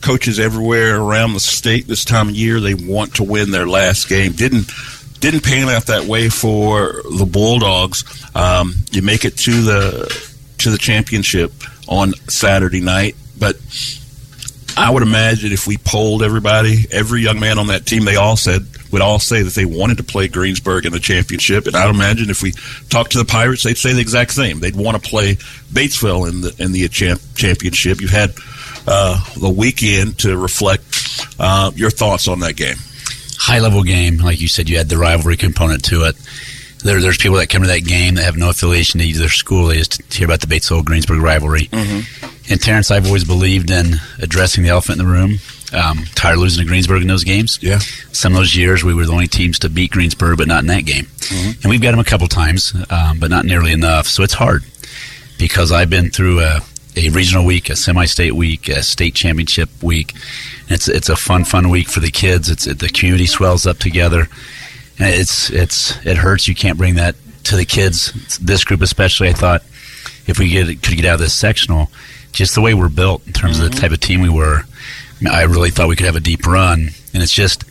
coaches everywhere around the state this time of year they want to win their last game. Didn't didn't pan out that way for the Bulldogs. Um, you make it to the to the championship on Saturday night, but I would imagine if we polled everybody, every young man on that team, they all said would all say that they wanted to play Greensburg in the championship. And I'd imagine if we talked to the Pirates, they'd say the exact same. They'd want to play Batesville in the in the champ, championship. You had uh, the weekend to reflect uh, your thoughts on that game. High level game, like you said, you had the rivalry component to it. There, there's people that come to that game that have no affiliation to either school. They just hear about the Batesville Greensburg rivalry. Mm-hmm. And Terrence, I've always believed in addressing the elephant in the room. Um, tired of losing to Greensburg in those games. Yeah. Some of those years we were the only teams to beat Greensburg, but not in that game. Mhm. And we've got them a couple times, um, but not nearly enough. So it's hard because I've been through a, a regional week, a semi-state week, a state championship week. It's it's a fun, fun week for the kids. It's it, the community swells up together, and it's it's it hurts. You can't bring that to the kids. It's- this group especially, I thought, if we get could get out of this sectional, just the way we're built in terms of the mm-hmm. type of team we were, I really thought we could have a deep run. And it's just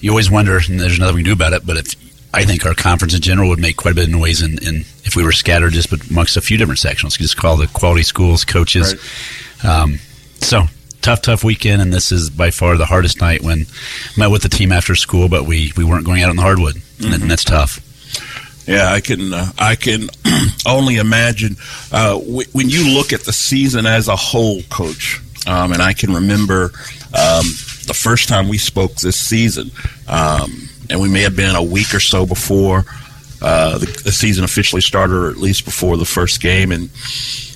you always wonder, and there's nothing we can do about it. But if I think our conference in general would make quite a bit of noise, in, in if we were scattered just amongst a few different sectionals, just call the quality schools, coaches. Um, so tough, tough weekend, and this is by far the hardest night. When met with the team after school, but we we weren't going out on the hardwood, and, and that's tough. Yeah, I can. Uh, I can only imagine uh, w- when you look at the season as a whole, Coach. Um, and I can remember um, the first time we spoke this season, um, and we may have been a week or so before uh, the, the season officially started, or at least before the first game. And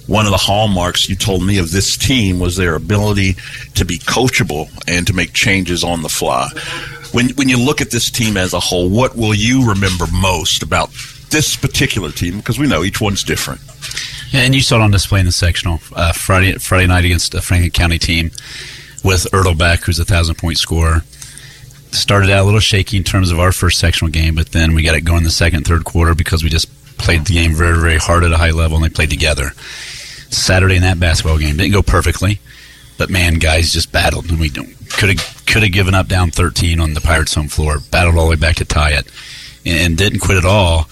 one of the hallmarks you told me of this team was their ability to be coachable and to make changes on the fly. When when you look at this team as a whole, what will you remember most about this particular team? Because we know each one's different. Yeah, and you saw it on display in the sectional uh, Friday Friday night against a Franklin County team with Erdelbeck, who's a thousand point scorer. Started out a little shaky in terms of our first sectional game, but then we got it going the second, third quarter because we just played the game very, very hard at a high level and they played together. Saturday in that basketball game didn't go perfectly, but man, guys just battled and we could have could have given up down 13 on the Pirates' home floor, battled all the way back to tie it, and, and didn't quit at all.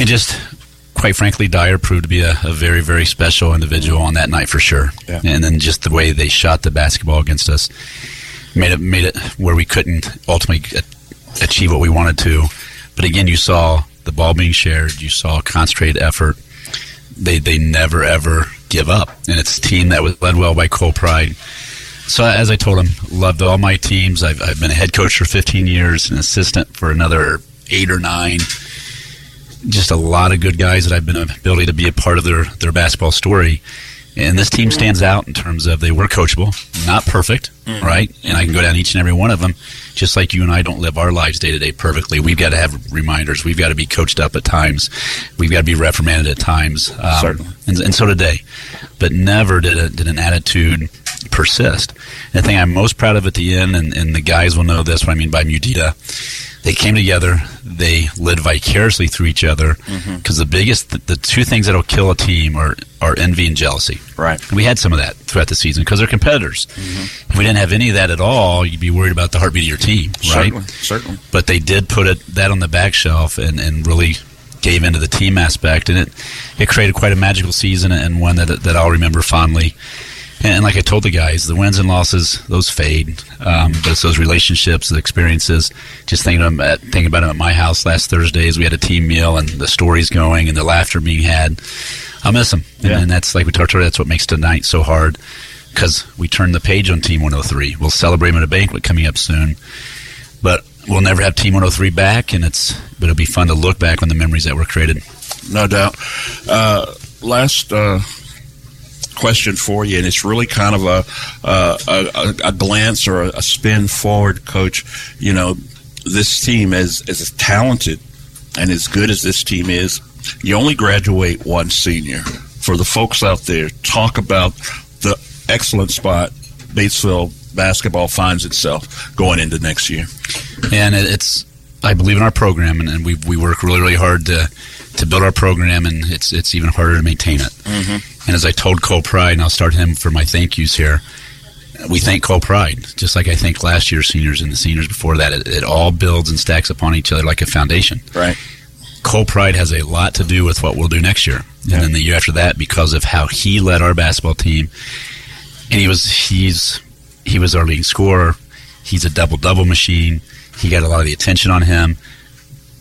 And just quite frankly, Dyer proved to be a, a, very, very special individual on that night for sure. Yeah. And then just the way they shot the basketball against us made it made it where we couldn't ultimately achieve what we wanted to. But again, you saw the ball being shared. You saw concentrated effort. They they never ever give up, and it's a team that was led well by Cole Pride. So as I told him, loved all my teams. I've, I've been a head coach for 15 years, an assistant for another eight or nine just a lot of good guys that I've been ability to be a part of their their basketball story. And this team stands out in terms of they were coachable, not perfect, Mm-hmm. right? And I can go down each and every one of them, just like you and I don't live our lives day to day perfectly. We've got to have reminders. We've got to be coached up at times. We've got to be reprimanded at times. Um, Certainly. And, and so did they. But never did, a, did an attitude persist. And the thing I'm most proud of at the end, and, and the guys will know this, what I mean by Mudita, they came together. They lived vicariously through each other. Mm-hmm. Because the biggest, the, the two things that'll kill a team are, are envy and jealousy. Right. And we had some of that throughout the season because they're competitors. Mm-hmm. If we didn't have any of that at all, you'd be worried about the heartbeat of your team, right? Certainly, certainly. But they did put it that on the back shelf and, and really gave into the team aspect, and it it created quite a magical season and one that that I'll remember fondly. And like I told the guys, the wins and losses those fade, um, but it's those relationships, the experiences. Just thinking of at, thinking about them at my house last Thursday as we had a team meal and the stories going and the laughter being had. I'll miss them, and, Yeah. and that's like we talked about. That's what makes tonight so hard because we turned the page on Team 103. We'll celebrate them at a banquet coming up soon, but we'll never have Team 103 back, and it's but it'll be fun to look back on the memories that were created. No doubt. Uh, last uh, question for you, and it's really kind of a a, a, a glance or a, a spin forward, Coach. You know, this team as as talented and as good as this team is, you only graduate one senior. For the folks out there, talk about the excellent spot Batesville basketball finds itself going into next year. and it's I believe in our program, and, and we we work really really hard to to build our program, and it's it's even harder to maintain it. Mm-hmm. And as I told Cole Pride, and I'll start him for my thank yous here. We thank Cole Pride, just like I thank last year's seniors and the seniors before that. It, it all builds and stacks upon each other like a foundation. Right. Cole Pride has a lot to do with what we'll do next year, and then the year after that, because of how he led our basketball team. And he was he's he was our leading scorer. He's a double double machine. He got a lot of the attention on him,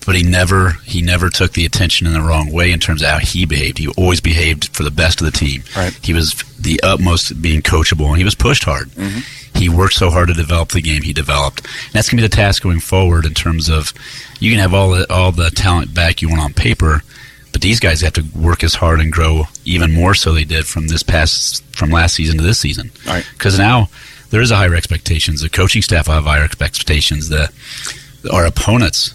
but he never he never took the attention in the wrong way in terms of how he behaved. He always behaved for the best of the team. Right. He was the utmost being coachable, and he was pushed hard. Mm-hmm. He worked so hard to develop the game he developed. And that's going to be the task going forward in terms of you can have all the all the talent back you want on paper, but these guys have to work as hard and grow even more so they did from this past from last season to this season. Right. Because now there is a higher expectations. The coaching staff have higher expectations. The our opponents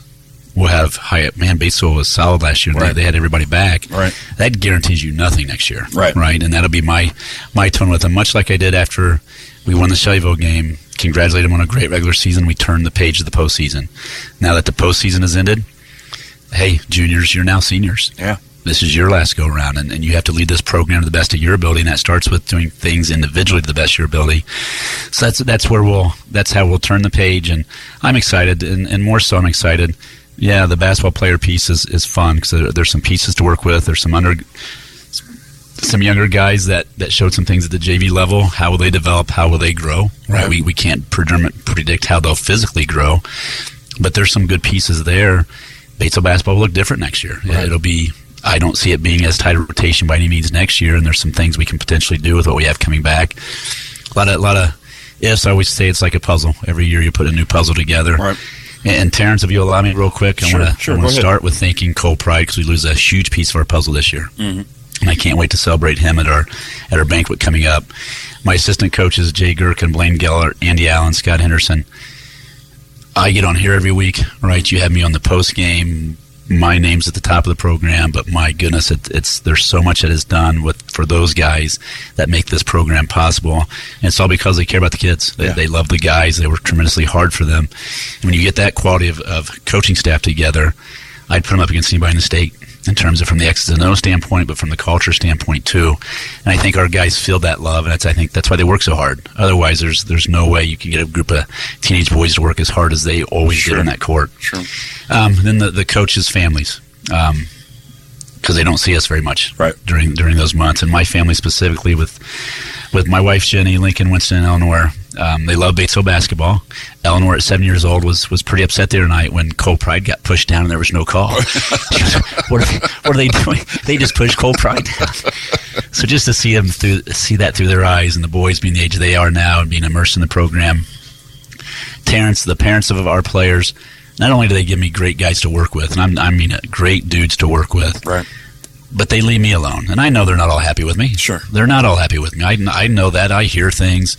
will have high. Man, Batesville was solid last year. Right. They, they had everybody back. Right. That guarantees you nothing next year. Right. Right. And that'll be my my tone with them. Much like I did after we won the Shelbyville game. Congratulate them on a great regular season. We turned the page to the postseason. Now that the postseason has ended, hey, juniors, you're now seniors. Yeah. This is your last go around, and, and you have to lead this program to the best of your ability, and that starts with doing things individually to the best of your ability. So that's that's where we'll that's how we'll turn the page, and I'm excited, and, and more so, I'm excited. Yeah, the basketball player piece is, is fun because there, there's some pieces to work with. There's some under some younger guys that, that showed some things at the JV level. How will they develop? How will they grow? Right. We, we can't predict how they'll physically grow, but there's some good pieces there. Batesville basketball will look different next year. Right. It'll be. I don't see it being as tight a rotation by any means next year, and there's some things we can potentially do with what we have coming back. A lot of, lot of ifs. I always say it's like a puzzle. Every year you put a new puzzle together. Right. And, Terrence, if you allow me real quick, I Sure, want to sure, I go want to ahead. start with thanking Cole Pride because we lose a huge piece of our puzzle this year. Mhm. And and I can't wait to celebrate him at our at our banquet coming up. My assistant coaches Jay Gherkin, Blaine Geller, Andy Allen, Scott Henderson. I get on here every week, right? You have me on the post game. My name's at the top of the program, but my goodness, it, it's there's so much that is done with for those guys that make this program possible, and it's all because they care about the kids. They, they love the guys. They work tremendously hard for them. And when you get that quality of, of coaching staff together, I'd put them up against anybody in the state in terms of from the X's and O standpoint, but from the culture standpoint too. And I think our guys feel that love, and that's I think that's why they work so hard. Otherwise, there's there's no way you can get a group of teenage boys to work as hard as they always did on that court. Sure. Um, then the the coaches' families. Um, because they don't see us very much right. during during those months, and my family specifically with with my wife Jenny, Lincoln, Winston, and Eleanor. Um, they love Batesville basketball. Eleanor, at seven years old, was was pretty upset the other night when Cole Pride got pushed down and there was no call. Was, what, are they, what are they doing? They just pushed Cole Pride down. So just to see them through, see that through their eyes, and the boys being the age they are now and being immersed in the program. Terrence, the parents of our players, not only do they give me great guys to work with, and I'm, I mean great dudes to work with, right? But they leave me alone, and I know they're not all happy with me. Sure, they're not all happy with me. I, I know that. I hear things,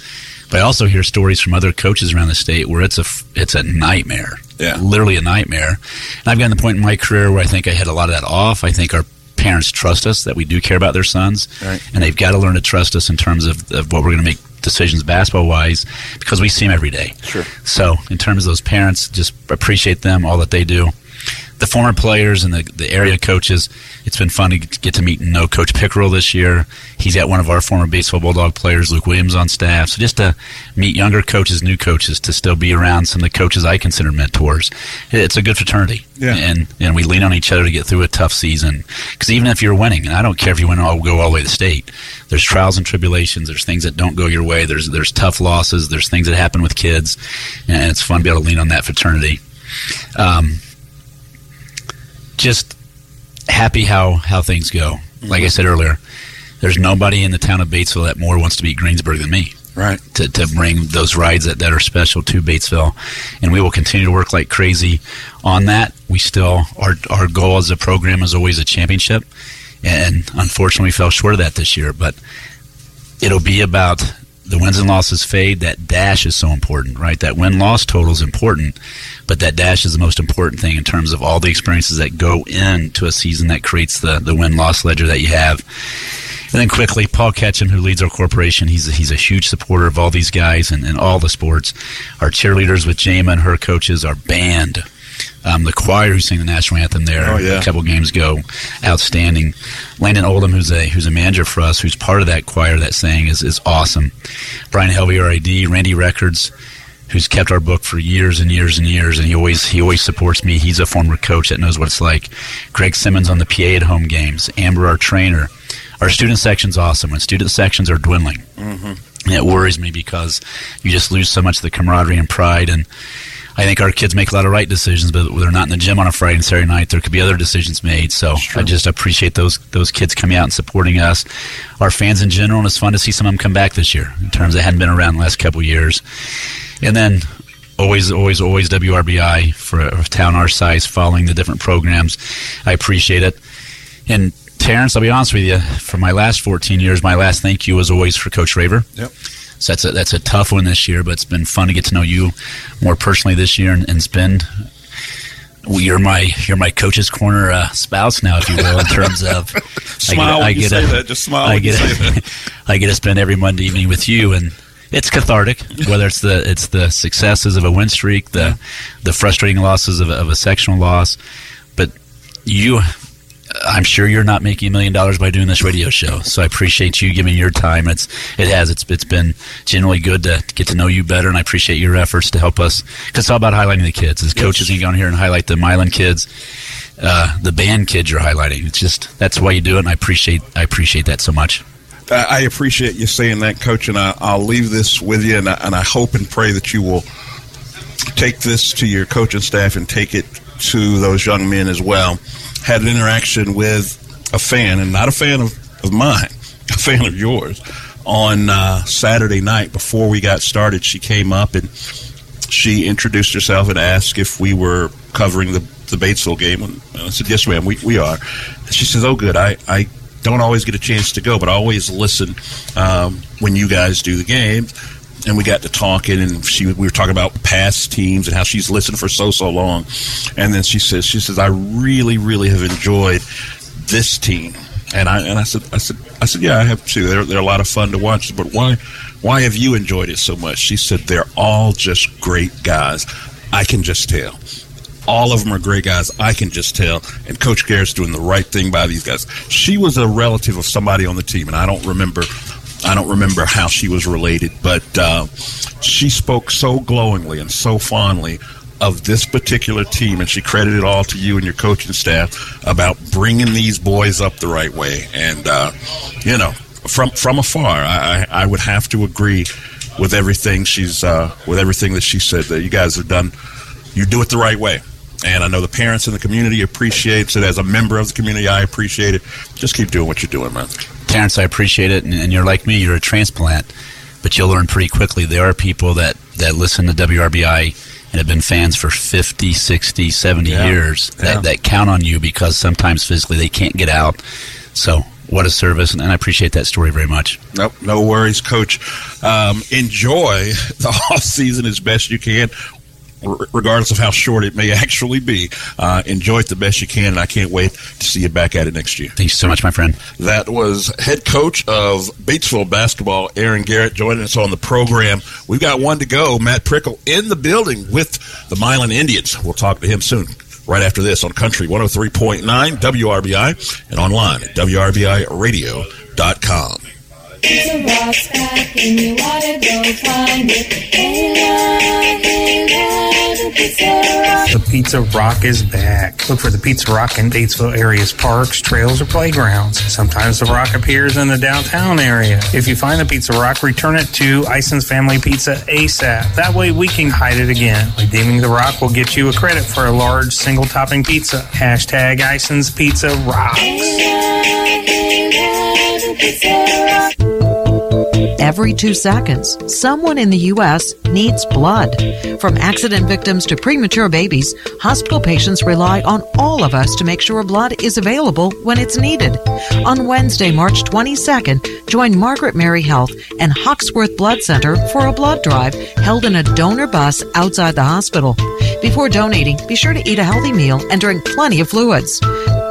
but I also hear stories from other coaches around the state where it's a it's a nightmare. Yeah, literally a nightmare. And I've gotten to the point in my career where I think I had a lot of that off. I think our parents trust us that we do care about their sons, right. and they've got to learn to trust us in terms of, of what we're going to make decisions basketball wise because we see them every day. Sure. So in terms of those parents, just appreciate them all that they do. The former players and the, the area coaches, it's been fun to get to meet and know Coach Pickerel this year. He's got one of our former baseball Bulldog players, Luke Williams, on staff. So just to meet younger coaches, new coaches, to still be around some of the coaches I consider mentors. It's a good fraternity. Yeah. And, and we lean on each other to get through a tough season. Because even if you're winning, and I don't care if you win all go all the way to state, there's trials and tribulations. There's things that don't go your way. There's there's tough losses. There's things that happen with kids, and it's fun to be able to lean on that fraternity. Um, just happy how how things go. Like I said earlier, there's nobody in the town of Batesville that more wants to beat Greensburg than me. Right. To, to bring those rides that, that are special to Batesville. And we will continue to work like crazy on that. We still, our, our goal as a program is always a championship. And unfortunately, we fell short of that this year. But it'll be about the wins and losses fade. That dash is so important, right? That win loss total is important, but that dash is the most important thing in terms of all the experiences that go into a season that creates the, the win loss ledger that you have. And then quickly, Paul Ketchum, who leads our corporation, he's a, he's a huge supporter of all these guys and, and all the sports. Our cheerleaders with Jama and her coaches, our band, um, the choir who sang the national anthem there Oh, yeah. a couple games ago, outstanding. Landon Oldham, who's a who's a manager for us, who's part of that choir that sang, is is awesome. Brian Helvey, our AD, Randy Records, who's kept our book for years and years and years, and he always he always supports me. He's a former coach that knows what it's like. Greg Simmons on the PA at home games. Amber, our trainer. Our student section's awesome. When student sections are dwindling, Mm-hmm. and it worries me because you just lose so much of the camaraderie and pride. And I think our kids make a lot of right decisions, but they're not in the gym on a Friday and Saturday night. There could be other decisions made. So I just appreciate those those kids coming out and supporting us, our fans in general, and it's fun to see some of them come back this year in terms that hadn't been around the last couple of years. And then always, always, always WRBI for a town our size, following the different programs. I appreciate it. And Terrence, I'll be honest with you. For my last 14 years, my last thank you was always for Coach Raver. Yep. So that's a, that's a tough one this year, but it's been fun to get to know you more personally this year and, and spend. You're my you're my coach's corner uh, spouse now, if you will, in terms of Smile you say that. Just smile I get I get to spend every Monday evening with you, and it's cathartic. Whether it's the it's the successes of a win streak, the the frustrating losses of, a- of a sectional loss, but you I'm sure you're not making a million dollars by doing this radio show. So I appreciate you giving your time. It's it has it's it's been generally good to get to know you better, and I appreciate your efforts to help us. Because it's all about highlighting the kids. As coaches, you go on here and highlight the Milan kids, uh, the band kids you're highlighting. It's just that's why you do it, and I appreciate I appreciate that so much. I appreciate you saying that, Coach, and I, I'll leave this with you, and I, and I hope and pray that you will take this to your coaching staff and take it to those young men as well. Had an interaction with a fan, and not a fan of, of mine, a fan of yours, on uh, Saturday night before we got started. She came up and she introduced herself and asked if we were covering the, the Batesville game. And I said, yes, ma'am, we, we are. And she says, oh, good. I, I don't always get a chance to go, but I always listen um, when you guys do the games. And we got to talking, and she we were talking about past teams and how she's listened for so so long. And then she says, she says, I really really have enjoyed this team. And I and I said I said I said yeah I have too. They're they're a lot of fun to watch. But why why have you enjoyed it so much? She said they're all just great guys. I can just tell. All of them are great guys. I can just tell. And Coach Garrett's doing the right thing by these guys. She was a relative of somebody on the team, and I don't remember. I don't remember how she was related, but uh, she spoke so glowingly and so fondly of this particular team, and she credited all to you and your coaching staff about bringing these boys up the right way. And uh, you know, from from afar, I, I would have to agree with everything she's uh, with everything that she said. That you guys have done, you do it the right way. And I know the parents in the community appreciates it. As a member of the community, I appreciate it. Just keep doing what you're doing, man. Terrence, I appreciate it, and, and you're like me. You're a transplant, but you'll learn pretty quickly. There are people that that listen to WRBI and have been fans for 50, 60, 70 Yeah. years that, Yeah. that count on you because sometimes physically they can't get out. So, what a service, and, and I appreciate that story very much. Nope, no worries, Coach. Um, enjoy the off season as best you can, r- regardless of how short it may actually be. Uh, enjoy it the best you can, and I can't wait to see you back at it next year. Thanks so much, my friend. That was head coach of Batesville basketball, Aaron Garrett, joining us on the program. We've got one to go. Matt Prickle in the building with the Milan Indians. We'll talk to him soon. Right after this on Country 103.9 WRBI and online at WRBIRadio.com. Pizza Rock's back and you go find it. Hey, love, hey, love, the Pizza Rock. The Pizza Rock is back. Look for the Pizza Rock in Batesville area's parks, trails, or playgrounds. Sometimes the rock appears in the downtown area. If you find the Pizza Rock, return it to Ison's Family Pizza ASAP. That way we can hide it again. Redeeming the rock will get you a credit for a large single topping pizza. Hashtag Ison's Pizza Rocks. Every two seconds, someone in the U.S. needs blood. From accident victims to premature babies, hospital patients rely on all of us to make sure blood is available when it's needed. On Wednesday, March 22nd, join Margaret Mary Health and Hoxworth Blood Center for a blood drive held in a donor bus outside the hospital. Before donating, be sure to eat a healthy meal and drink plenty of fluids.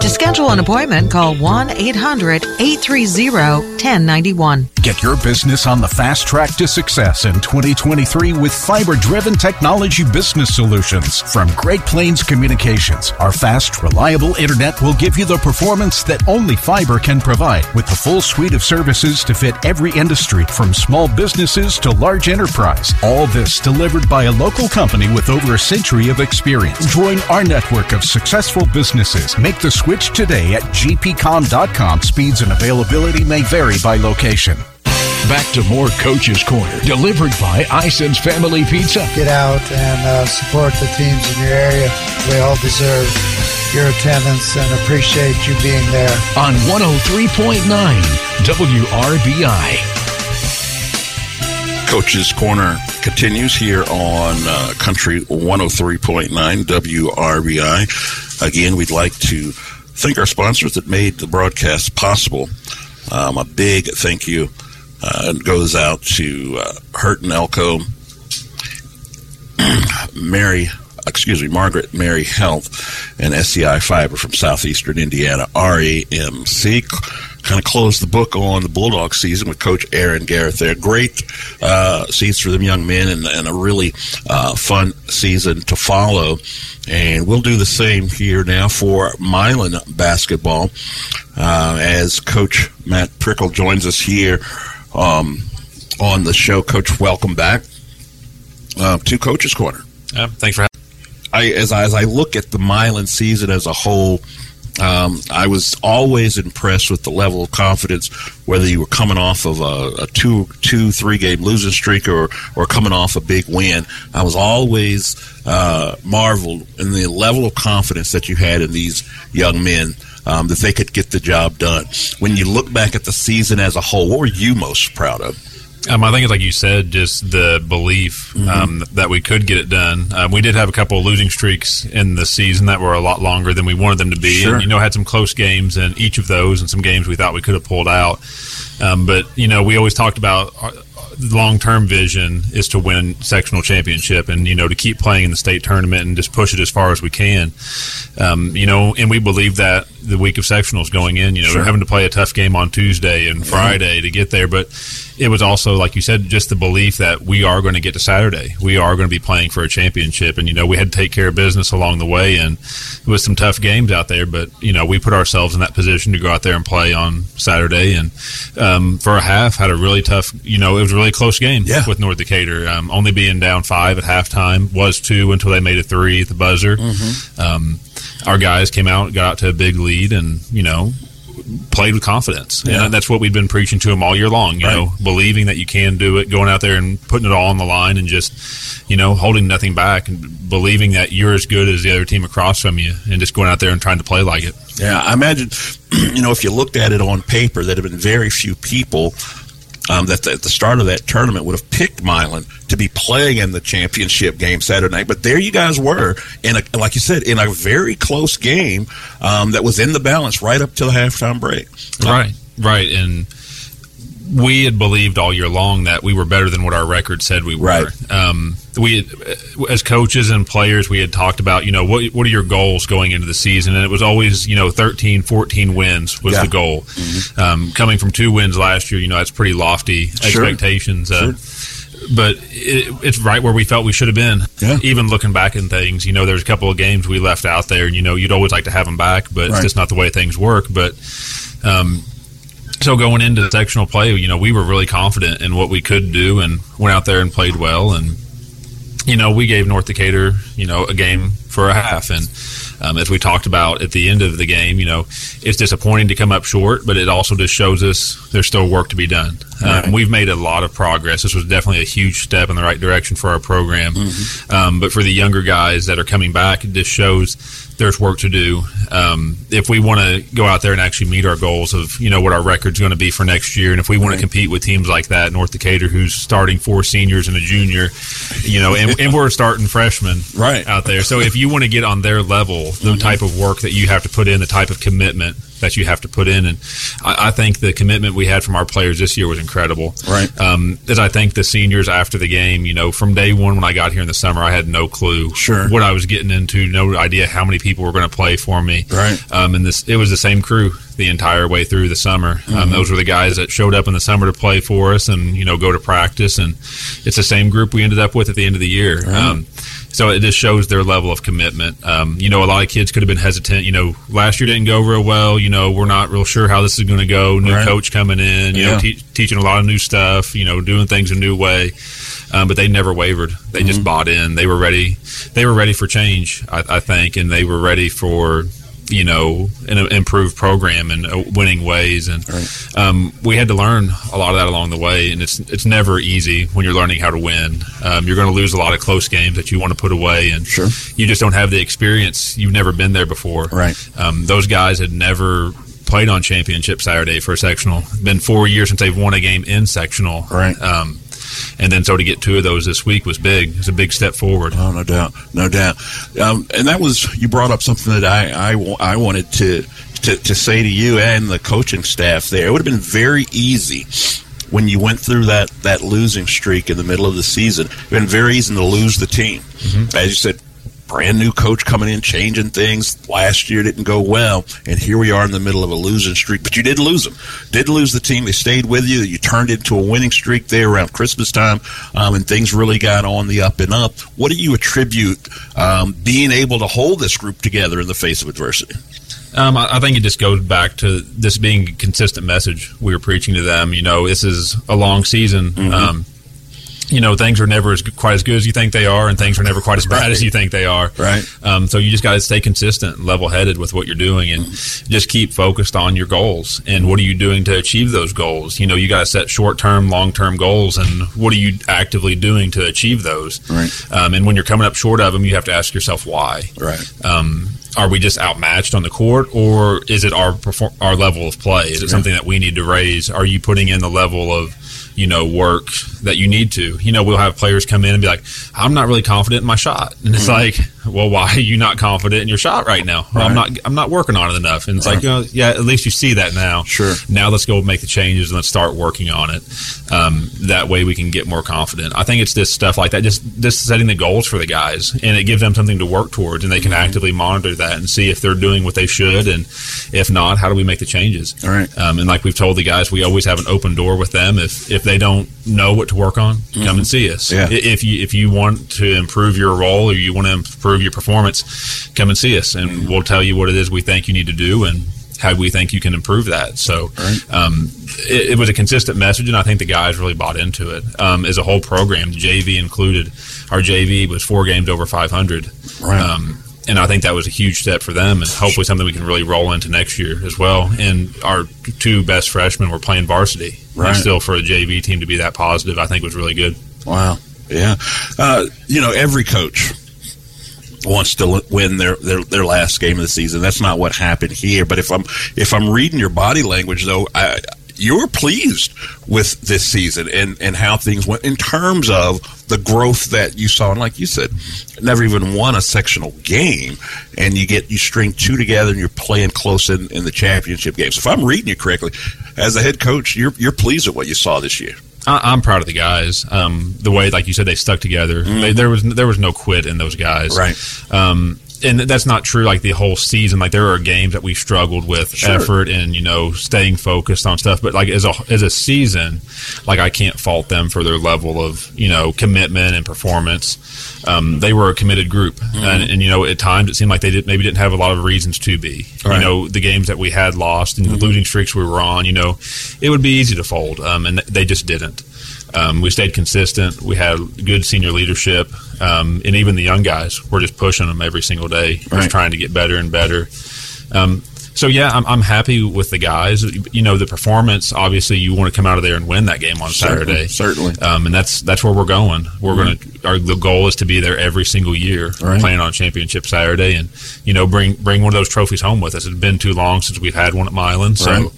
To schedule an appointment, call 1 800 830 1091. Get your business on the fast track to success in 2023 with fiber driven technology business solutions from Great Plains Communications. Our fast, reliable internet will give you the performance that only fiber can provide with the full suite of services to fit every industry from small businesses to large enterprise. All this delivered by a local company with over a century of experience. Join our network of successful businesses. Make the switch today at gpcom.com. Speeds and availability may vary by location. Back to more Coach's Corner, delivered by Ison's Family Pizza. Get out and uh, support the teams in your area. We all deserve your attendance and appreciate you being there. on 103.9 WRBI. Coach's Corner continues here on uh, Country 103.9 WRBI. Again, we'd like to thank our sponsors that made the broadcast possible. Um, a big thank you uh, goes out to uh, Hurt and Elko, Mary, excuse me, Margaret Mary Health, and SEI Fiber from Southeastern Indiana, REMC. Kind of closed the book on the Bulldog season with Coach Aaron Garrett there. Great uh, season for them young men and, and a really uh, fun season to follow. And we'll do the same here now for Milan basketball uh, as Coach Matt Prickle joins us here um, on the show. Coach, welcome back uh, to Coach's Corner. Yeah, thanks for having I as I, as I look at the Milan season as a whole, um, I was always impressed with the level of confidence, whether you were coming off of a, a two two three game losing streak or or coming off a big win. I was always uh, marveled in the level of confidence that you had in these young men. Um, that they could get the job done. When you look back at the season as a whole, what were you most proud of? Um, I think it's like you said, just the belief Mm-hmm. um, that we could get it done. Um, we did have a couple of losing streaks in the season that were a lot longer than we wanted them to be, Sure. and you know had some close games in each of those, and some games we thought we could have pulled out. Um, but you know, we always talked about our long term vision is to win sectional championship, and you know to keep playing in the state tournament and just push it as far as we can. Um, you know, and we believe that the week of sectionals going in, you know, Sure. they're having to play a tough game on Tuesday and Friday to get there, but it was also like you said, just the belief that we are going to get to Saturday. We are going to be playing for a championship, and you know we had to take care of business along the way, and it was some tough games out there. But you know we put ourselves in that position to go out there and play on Saturday, and um, for a half had a really tough. You know it was a really close game with North Decatur, um, only being down five at halftime was two until they made a three at the buzzer. Mm-hmm. Um, our guys came out, got out to a big lead, and you know played with confidence. Yeah. And that's what we've been preaching to them all year long. You Right. know, believing that you can do it, going out there and putting it all on the line, and just you know holding nothing back, and believing that you're as good as the other team across from you, and just going out there and trying to play like it. Yeah, I imagine, you know, if you looked at it on paper, that have been very few people um, that at the start of that tournament would have picked Milan to be playing in the championship game Saturday night. But there you guys were, in a, like you said, in a very close game um, that was in the balance right up to the halftime break. Right, right, and we had believed all year long that we were better than what our record said we were. Right. Um, we, had, as coaches and players, we had talked about, you know, what what are your goals going into the season, and it was always, you know, 13, 14 wins was Yeah. the goal. Um, coming from two wins last year, you know, that's pretty lofty Sure. expectations. Uh, But it, it's right where we felt we should have been. Yeah. Even looking back in things, you know, there's a couple of games we left out there, and you know, you'd always like to have them back, but it's just not the way things work. But um, so going into sectional play, you know, we were really confident in what we could do and went out there and played well. And, you know, we gave North Decatur, you know, a game for a half. And um, as we talked about at the end of the game, you know, it's disappointing to come up short, but it also just shows us there's still work to be done. Right. Um, we've made a lot of progress. This was definitely a huge step in the right direction for our program. Um, but for the younger guys that are coming back, it just shows there's work to do. Um, if we want to go out there and actually meet our goals of, you know, what our record's going to be for next year, and if we want to compete with teams like that, North Decatur, who's starting four seniors and a junior, you know, and, and we're starting freshmen right out there. So if you want to get on their level, the type of work that you have to put in, the type of commitment that you have to put in, and I, I think the commitment we had from our players this year was incredible. Right. Um, as I think the seniors after the game, you know, from day one when I got here in the summer, I had no clue Sure. what I was getting into, no idea how many people were going to play for me. Right. Um, and this, it was the same crew the entire way through the summer. Um, Mhm. those were the guys that showed up in the summer to play for us and, you know, go to practice. And it's the same group we ended up with at the end of the year. Right. Um, so it just shows their level of commitment. Um, you know, a lot of kids could have been hesitant. You know, last year didn't go real well. You know, we're not real sure how this is going to go. New Right. coach coming in. You Yeah. know, te- teaching a lot of new stuff. You know, doing things a new way. Um, but they never wavered. They just bought in. They were ready. They were ready for change. I, I think, and they were ready for you know an improved program and uh, winning ways. And um, we had to learn a lot of that along the way. And it's it's never easy when you're learning how to win. Um, you're going to lose a lot of close games that you want to put away, and Sure. you just don't have the experience. You've never been there before. Right. Um, those guys had never played on championship Saturday for a sectional. Been four years since they've won a game in sectional. Right. Um, and then so to get two of those this week was big. It's a big step forward. Oh, no doubt, no doubt. Um, and that was you brought up something that I I, I wanted to, to to say to you and the coaching staff there. It would have been very easy when you went through that that losing streak in the middle of the season. It would have been very easy to lose the team, as you said. Brand new coach coming in, changing things. Last year didn't go well, and here we are in the middle of a losing streak. But you did lose them. Did lose the team. They stayed with you. You turned into a winning streak there around Christmas time, um, and things really got on the up and up. What do you attribute um, being able to hold this group together in the face of adversity? Um, I, I think it just goes back to this being a consistent message we were preaching to them. You know, this is a long season. Um, you know, things are never as quite as good as you think they are, and things are never quite as bad as you think they are. Right. Um, so you just got to stay consistent, level headed with what you're doing, and just keep focused on your goals. And what are you doing to achieve those goals? You know, you got to set short term, long term goals, and what are you actively doing to achieve those? Right. Um, and when you're coming up short of them, you have to ask yourself why. Right. Um, are we just outmatched on the court, or is it our perform- our level of play? Is it Yeah. something that we need to raise? Are you putting in the level of you know, work that you need to. You know, we'll have players come in and be like, I'm not really confident in my shot. And it's Mhm. like, well, why are you not confident in your shot right now? Well, I'm not, I'm not working on it enough. And it's Right. like, you know, yeah, at least you see that now. Sure. Now let's go make the changes and let's start working on it. Um, that way we can get more confident. I think it's this stuff like that, just, just setting the goals for the guys and it gives them something to work towards and they can actively monitor that and see if they're doing what they should. And if not, how do we make the changes? All right. Um, and like we've told the guys, we always have an open door with them. If if they don't know what to work on, come Mhm. and see us. Yeah. If you if you want to improve your role or you want to improve your performance, come and see us, and we'll tell you what it is we think you need to do and how we think you can improve that. So um, it, it was a consistent message, and I think the guys really bought into it um, as a whole program, JV included. Our JV was four games over 500. Right. Um, and I think that was a huge step for them, and hopefully something we can really roll into next year as well. And our two best freshmen were playing varsity. And Right. still, for a JV team to be that positive, I think was really good. Wow. Yeah. Uh, you know, every coach wants to win their, their their last game of the season. That's not what happened here. But if I'm if I'm reading your body language, though, I, you're pleased with this season and and how things went in terms of the growth that you saw. And like you said, never even won a sectional game, and you get you string two together, and you're playing close in, in the championship games. If I'm reading you correctly, as a head coach, you're you're pleased with what you saw this year. I, I'm proud of the guys. Um, the way, like you said, they stuck together. Mhm. They, there was there was no quit in those guys. Right. Um, and that's not true. Like the whole season, like there are games that we struggled with Sure. effort and you know staying focused on stuff. But like as a as a season, like I can't fault them for their level of you know commitment and performance. Um, they were a committed group, Mm-hmm. and, and you know at times it seemed like they did maybe didn't have a lot of reasons to be. Right. Mm-hmm. You know the games that we had lost and the losing streaks we were on. You know it would be easy to fold, um, and they just didn't. Um, we stayed consistent. We had good senior leadership, um, and even the young guys were just pushing them every single day, just Right. trying to get better and better. Um, so yeah, I'm, I'm happy with the guys. You know, the performance. Obviously, you want to come out of there and win that game on Certainly, Saturday. certainly. um, and that's that's where we're going. We're going to. Our the goal is to be there every single year, Right. playing on championship Saturday, and you know, bring bring one of those trophies home with us. It's been too long since we've had one at Milan, so Right.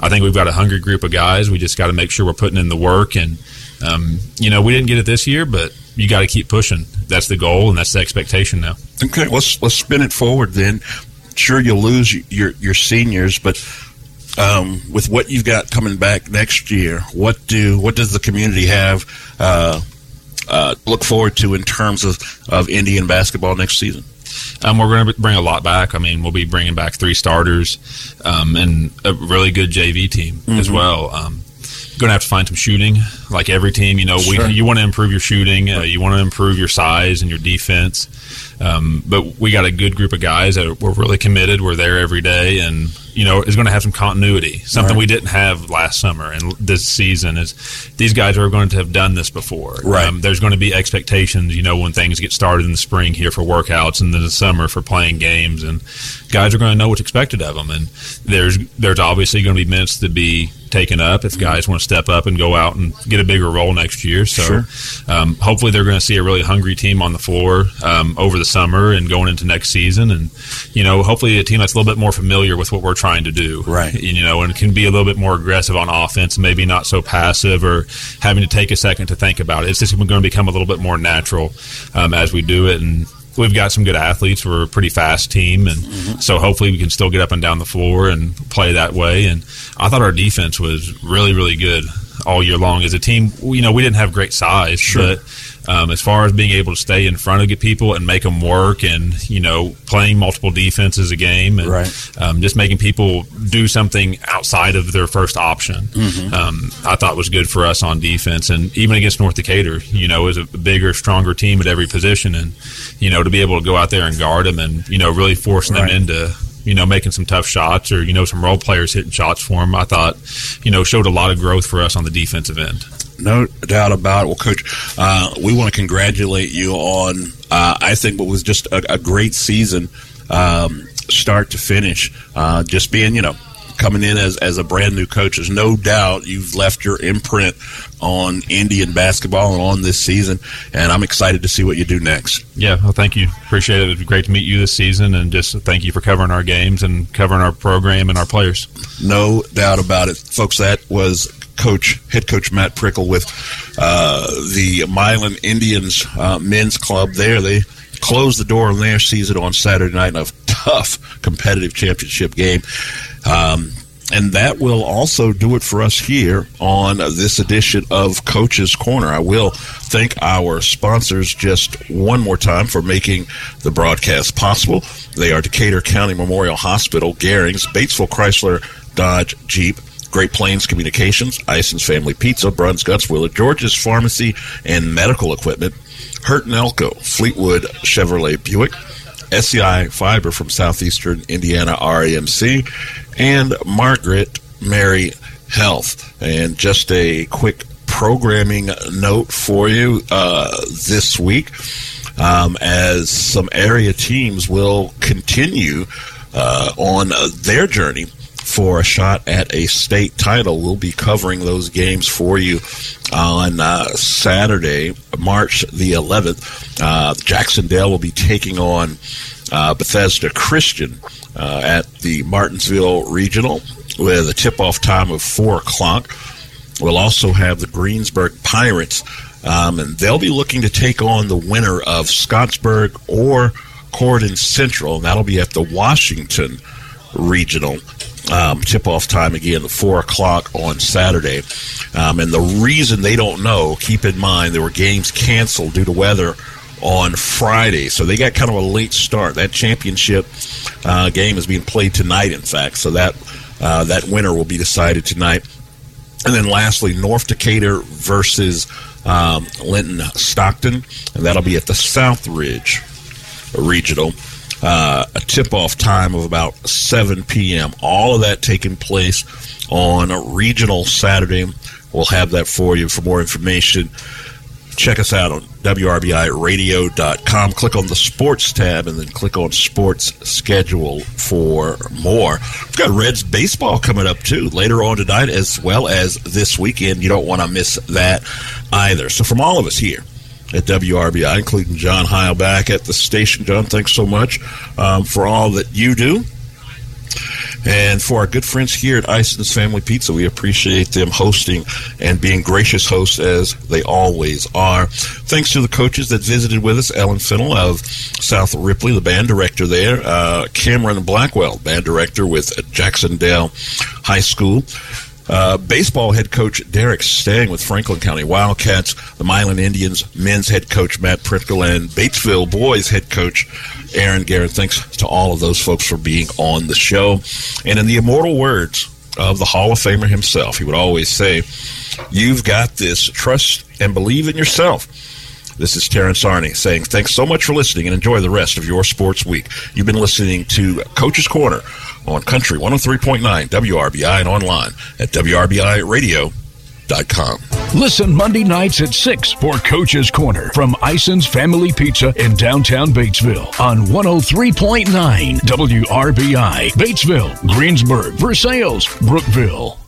I think we've got a hungry group of guys. We just got to make sure we're putting in the work, and um, you know, we didn't get it this year, but you got to keep pushing. That's the goal, and that's the expectation now. Okay, let's let's spin it forward then. Sure, you'll lose your your seniors, but um, with what you've got coming back next year, what do what does the community have uh, uh, look forward to in terms of of Indian basketball next season? Um, we're going to bring a lot back. I mean, we'll be bringing back three starters um, and a really good JV team as Mhm. well. Um, going to have to find some shooting, like every team. You know, Sure. we you want to improve your shooting, uh, you want to improve your size and your defense. Um, but we got a good group of guys that are, we're really committed. We're there every day, and you know, is going to have some continuity. Something Right. we didn't have last summer and this season is these guys are going to have done this before. Right. Um, there's going to be expectations, you know, when things get started in the spring here for workouts and then the summer for playing games, and guys are going to know what's expected of them. And there's there's obviously going to be minutes to be taken up if guys want to step up and go out and get a bigger role next year. So Sure. um, hopefully they're going to see a really hungry team on the floor um, over the summer and going into next season, and you know, hopefully a team that's a little bit more familiar with what we're trying to do, Right. You know, and can be a little bit more aggressive on offense, maybe not so passive or having to take a second to think about it. It's just going to become a little bit more natural um, as we do it, and we've got some good athletes. We're a pretty fast team, and so hopefully we can still get up and down the floor and play that way. And I thought our defense was really, really good all year long as a team. You know, we didn't have great size, Sure. but um, as far as being able to stay in front of people and make them work, and you know, playing multiple defenses a game, and Right. um, just making people do something outside of their first option. Mhm. Um, I thought was good for us on defense, and even against North Decatur, you know, is a bigger, stronger team at every position, and you know, to be able to go out there and guard them, and you know, really forcing Right. them into you know making some tough shots, or you know, some role players hitting shots for them. I thought, you know, showed a lot of growth for us on the defensive end. No doubt about it. Well, Coach, uh, we want to congratulate you on, uh, I think, what was just a, a great season, um, start to finish. Uh, just being, you know, coming in as, as a brand new coach, there's no doubt you've left your imprint on Indian basketball and on this season, and I'm excited to see what you do next. Yeah, well, thank you. Appreciate it. It was great to meet you this season, and just thank you for covering our games and covering our program and our players. No doubt about it. Folks, that was coach, head coach Matt Prickle with uh, the Milan Indians uh, men's club there. They closed the door on their season on Saturday night in a tough competitive championship game. Um, and that will also do it for us here on this edition of Coach's Corner. I will thank our sponsors just one more time for making the broadcast possible. They are Decatur County Memorial Hospital, Garings, Batesville Chrysler Dodge Jeep, Great Plains Communications, Ison's Family Pizza, Bruns Gutzwiller, George's Pharmacy and Medical Equipment, Hurt and Elko, Fleetwood Chevrolet Buick, SEI Fiber from Southeastern Indiana REMC, and Margaret Mary Health. And just a quick programming note for you uh, this week um, as some area teams will continue uh, on their journey for a shot at a state title. We'll be covering those games for you on uh, Saturday, March the 11th. Uh, Jac-Cen-Del will be taking on uh, Bethesda Christian uh, at the Martinsville Regional with a tip off time of 4 o'clock. We'll also have the Greensburg Pirates, um, and they'll be looking to take on the winner of Scottsburg or Corydon Central, and that'll be at the Washington Regional. Um, tip off time again, 4 o'clock on Saturday. Um, and the reason they don't know, keep in mind, there were games canceled due to weather on Friday. So they got kind of a late start. That championship uh, game is being played tonight, in fact. So that, uh, that winner will be decided tonight. And then lastly, North Decatur versus um, Linton Stockton, and that'll be at the South Ridge Regional. Uh, a tip off time of about 7 p.m. All of that taking place on a regional Saturday. We'll have that for you. For more information, check us out on WRBIRadio.com. Click on the sports tab and then click on sports schedule for more. We've got Reds baseball coming up too later on tonight as well as this weekend. You don't want to miss that either. So, from all of us here, at WRBI, including John Heil back at the station. John, thanks so much um, for all that you do. And for our good friends here at Ison's Family Pizza, we appreciate them hosting and being gracious hosts as they always are. Thanks to the coaches that visited with us, Ellen Fennell of South Ripley, the band director there, uh, Cameron Blackwell, band director with Jac-Cen-Del High School. Uh, baseball head coach Derek Stang with Franklin County Wildcats, the Milan Indians men's head coach Matt Prickle, and Batesville boys head coach Aaron Garrett. Thanks to all of those folks for being on the show. And in the immortal words of the Hall of Famer himself, he would always say, You've got this. Trust and believe in yourself. This is Terrence Arney saying thanks so much for listening and enjoy the rest of your sports week. You've been listening to Coach's Corner on Country 103.9 WRBI and online at WRBIRadio.com. Listen Monday nights at 6 for Coach's Corner from Ison's Family Pizza in downtown Batesville on 103.9 WRBI. Batesville, Greensburg, Versailles, Brookville.